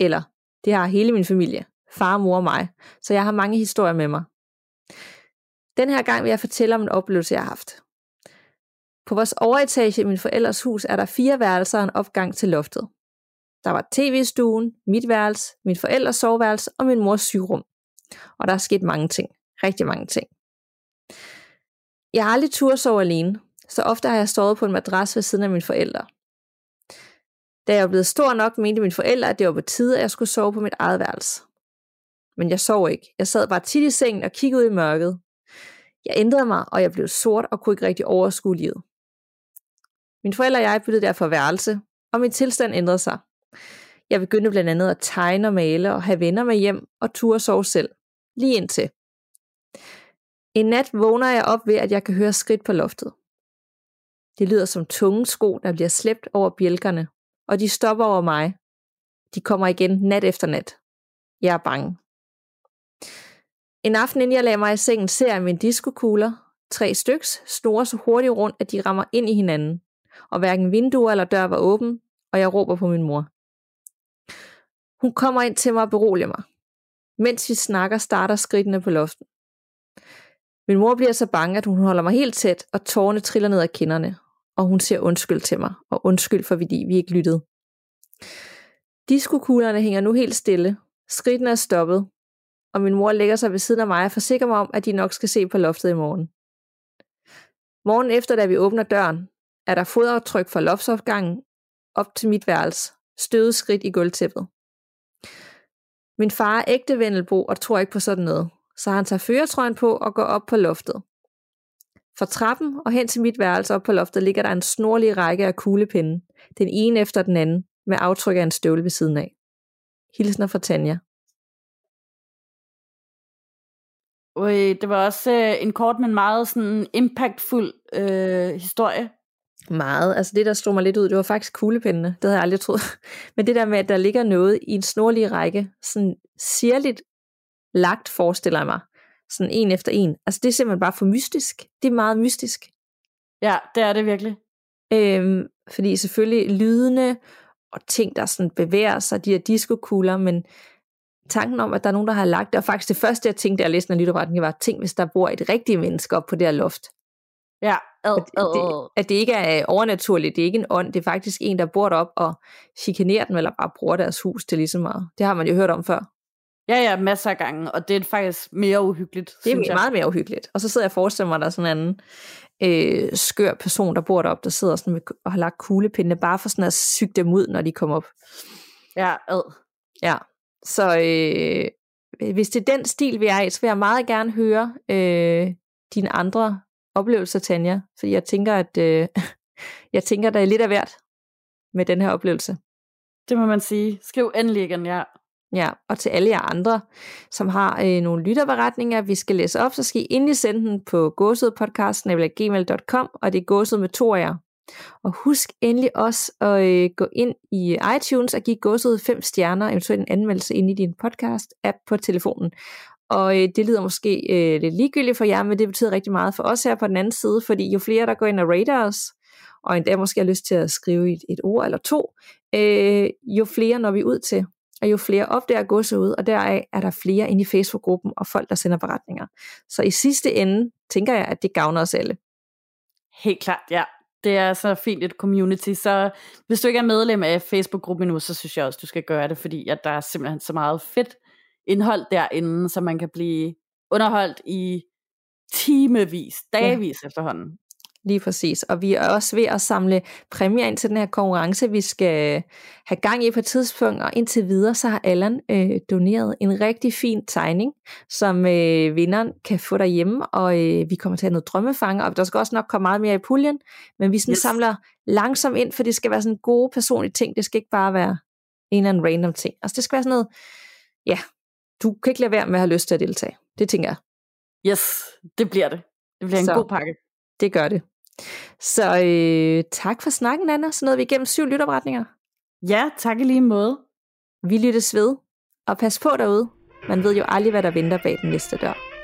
Eller, det har hele min familie, far, mor og mig, så jeg har mange historier med mig. Den her gang vil jeg fortælle om en oplevelse, jeg har haft. På vores overetage i min forældres hus er der fire værelser og en opgang til loftet. Der var tv-stuen, mit værelse, min forældres soveværelse og min mors sygerum. Og der er sket mange ting. Rigtig mange ting. Jeg har aldrig tur sove alene, så ofte har jeg sovet på en madras ved siden af mine forældre. Da jeg var blevet stor nok, mente mine forældre, at det var på tide, at jeg skulle sove på mit eget værelse. Men jeg sov ikke. Jeg sad bare tit i sengen og kiggede ud i mørket. Jeg ændrede mig, og jeg blev sort og kunne ikke rigtig overskue livet. Mine forældre og jeg byttede derfor værelse, og min tilstand ændrede sig. Jeg begyndte blandt andet at tegne og male og have venner med hjem og turde sove selv. Lige indtil. En nat vågner jeg op ved, at jeg kan høre skridt på loftet. Det lyder som tunge sko, der bliver slæbt over bjælkerne, og de stopper over mig. De kommer igen nat efter nat. Jeg er bange. En aften, inden jeg lagde mig i sengen, ser jeg mine diskokugler, tre styks, snore så hurtigt rundt, at de rammer ind i hinanden, og hverken vinduer eller dør var åben, og jeg råber på min mor. Hun kommer ind til mig og beroliger mig. Mens vi snakker, starter skridtene på loften. Min mor bliver så bange, at hun holder mig helt tæt, og tårerne triller ned ad kinderne, og hun siger undskyld til mig, og undskyld for, fordi vi ikke lyttede. Diskokuglerne hænger nu helt stille, skridtene er stoppet, og min mor lægger sig ved siden af mig og forsikrer mig om, at de nok skal se på loftet i morgen. Morgen efter, da vi åbner døren, er der fodaftryk fra loftsopgangen op til mit værelse, støvet skridt i gulvtæppet. Min far er ægte Vendelbo og tror ikke på sådan noget, så han tager føretrøjen på og går op på loftet. Fra trappen og hen til mit værelse op på loftet ligger der en snorlig række af kuglepinde, den ene efter den anden, med aftryk af en støvle ved siden af. Hilsner fra Tanja. Øh, det var også øh, en kort, men meget sådan impactfuld øh, historie. Meget. Altså det, der slog mig lidt ud, det var faktisk kuglepindene. Det havde jeg aldrig troet. Men det der med, at der ligger noget i en snorlig række, sådan sirligt lagt, forestiller jeg mig. Sådan en efter en. Altså det er simpelthen bare for mystisk. Det er meget mystisk. Ja, det er det virkelig. Øhm, fordi selvfølgelig lydene og ting, der sådan bevæger sig, de her diskokugler, men tanken om, at der er nogen, der har lagt det, og faktisk det første, jeg tænkte, da jeg læste den lytopretning, var, tænk, hvis der bor et rigtigt menneske op på det her loft. Ja, ad, At, ad, det, ad. at det ikke er overnaturligt, det er ikke en ånd, det er faktisk en, der bor derop og chikanerer dem, eller bare bruger deres hus til ligesom at, det har man jo hørt om før. Ja, ja, masser af gange, og det er faktisk mere uhyggeligt, Det er synes jeg. meget mere uhyggeligt. Og så sidder jeg og forestiller mig, at der er sådan en anden øh, skør person, der bor deroppe, der sidder sådan med, og har lagt kuglepinde, bare for sådan at syge dem ud, når de kommer op. Ja, ad. Ja, så øh, hvis det er den stil, vi er i, så vil jeg meget gerne høre øh, dine andre oplevelser, Tanja. Fordi jeg tænker, at øh, jeg tænker, der er lidt af værd med den her oplevelse. Det må man sige. Skriv endelig igen, ja. Ja, og til alle jer andre, som har øh, nogle lytterberetninger, vi skal læse op, så skal I endelig sende den på gåsødpodcast.gmail.com, og det er gåsød med to af jer. Og husk endelig også at øh, gå ind i iTunes og give gåsød fem stjerner, eventuelt en anmeldelse ind i din podcast-app på telefonen. Og øh, det lyder måske øh, lidt ligegyldigt for jer, men det betyder rigtig meget for os her på den anden side, fordi jo flere, der går ind og rater os, og endda måske har lyst til at skrive et, et ord eller to, øh, jo flere når vi ud til og jo flere opdager ud, og deraf er der flere inde i Facebook-gruppen og folk, der sender beretninger. Så i sidste ende tænker jeg, at det gavner os alle. Helt klart, ja. Det er så fint et community, så hvis du ikke er medlem af Facebook-gruppen nu, så synes jeg også, du skal gøre det, fordi at der er simpelthen så meget fedt indhold derinde, så man kan blive underholdt i timevis, dagvis ja. efterhånden. Lige præcis. Og vi er også ved at samle præmier ind til den her konkurrence, vi skal have gang i på et tidspunkt. Og indtil videre, så har Allan øh, doneret en rigtig fin tegning, som øh, vinderen kan få derhjemme. Og øh, vi kommer til at have noget drømmefanger, og der skal også nok komme meget mere i puljen. Men vi sådan yes. samler langsomt ind, for det skal være sådan gode personlige ting. Det skal ikke bare være en eller anden random ting. Altså det skal være sådan noget, ja, du kan ikke lade være med at have lyst til at deltage. Det tænker jeg. Yes, det bliver det. Det bliver en så, god pakke. Det gør det. Så øh, tak for snakken, Anna. Så nåede vi igennem syv lytopretninger. Ja, tak i lige måde. Vi lyttes ved. Og pas på derude. Man ved jo aldrig, hvad der venter bag den næste dør.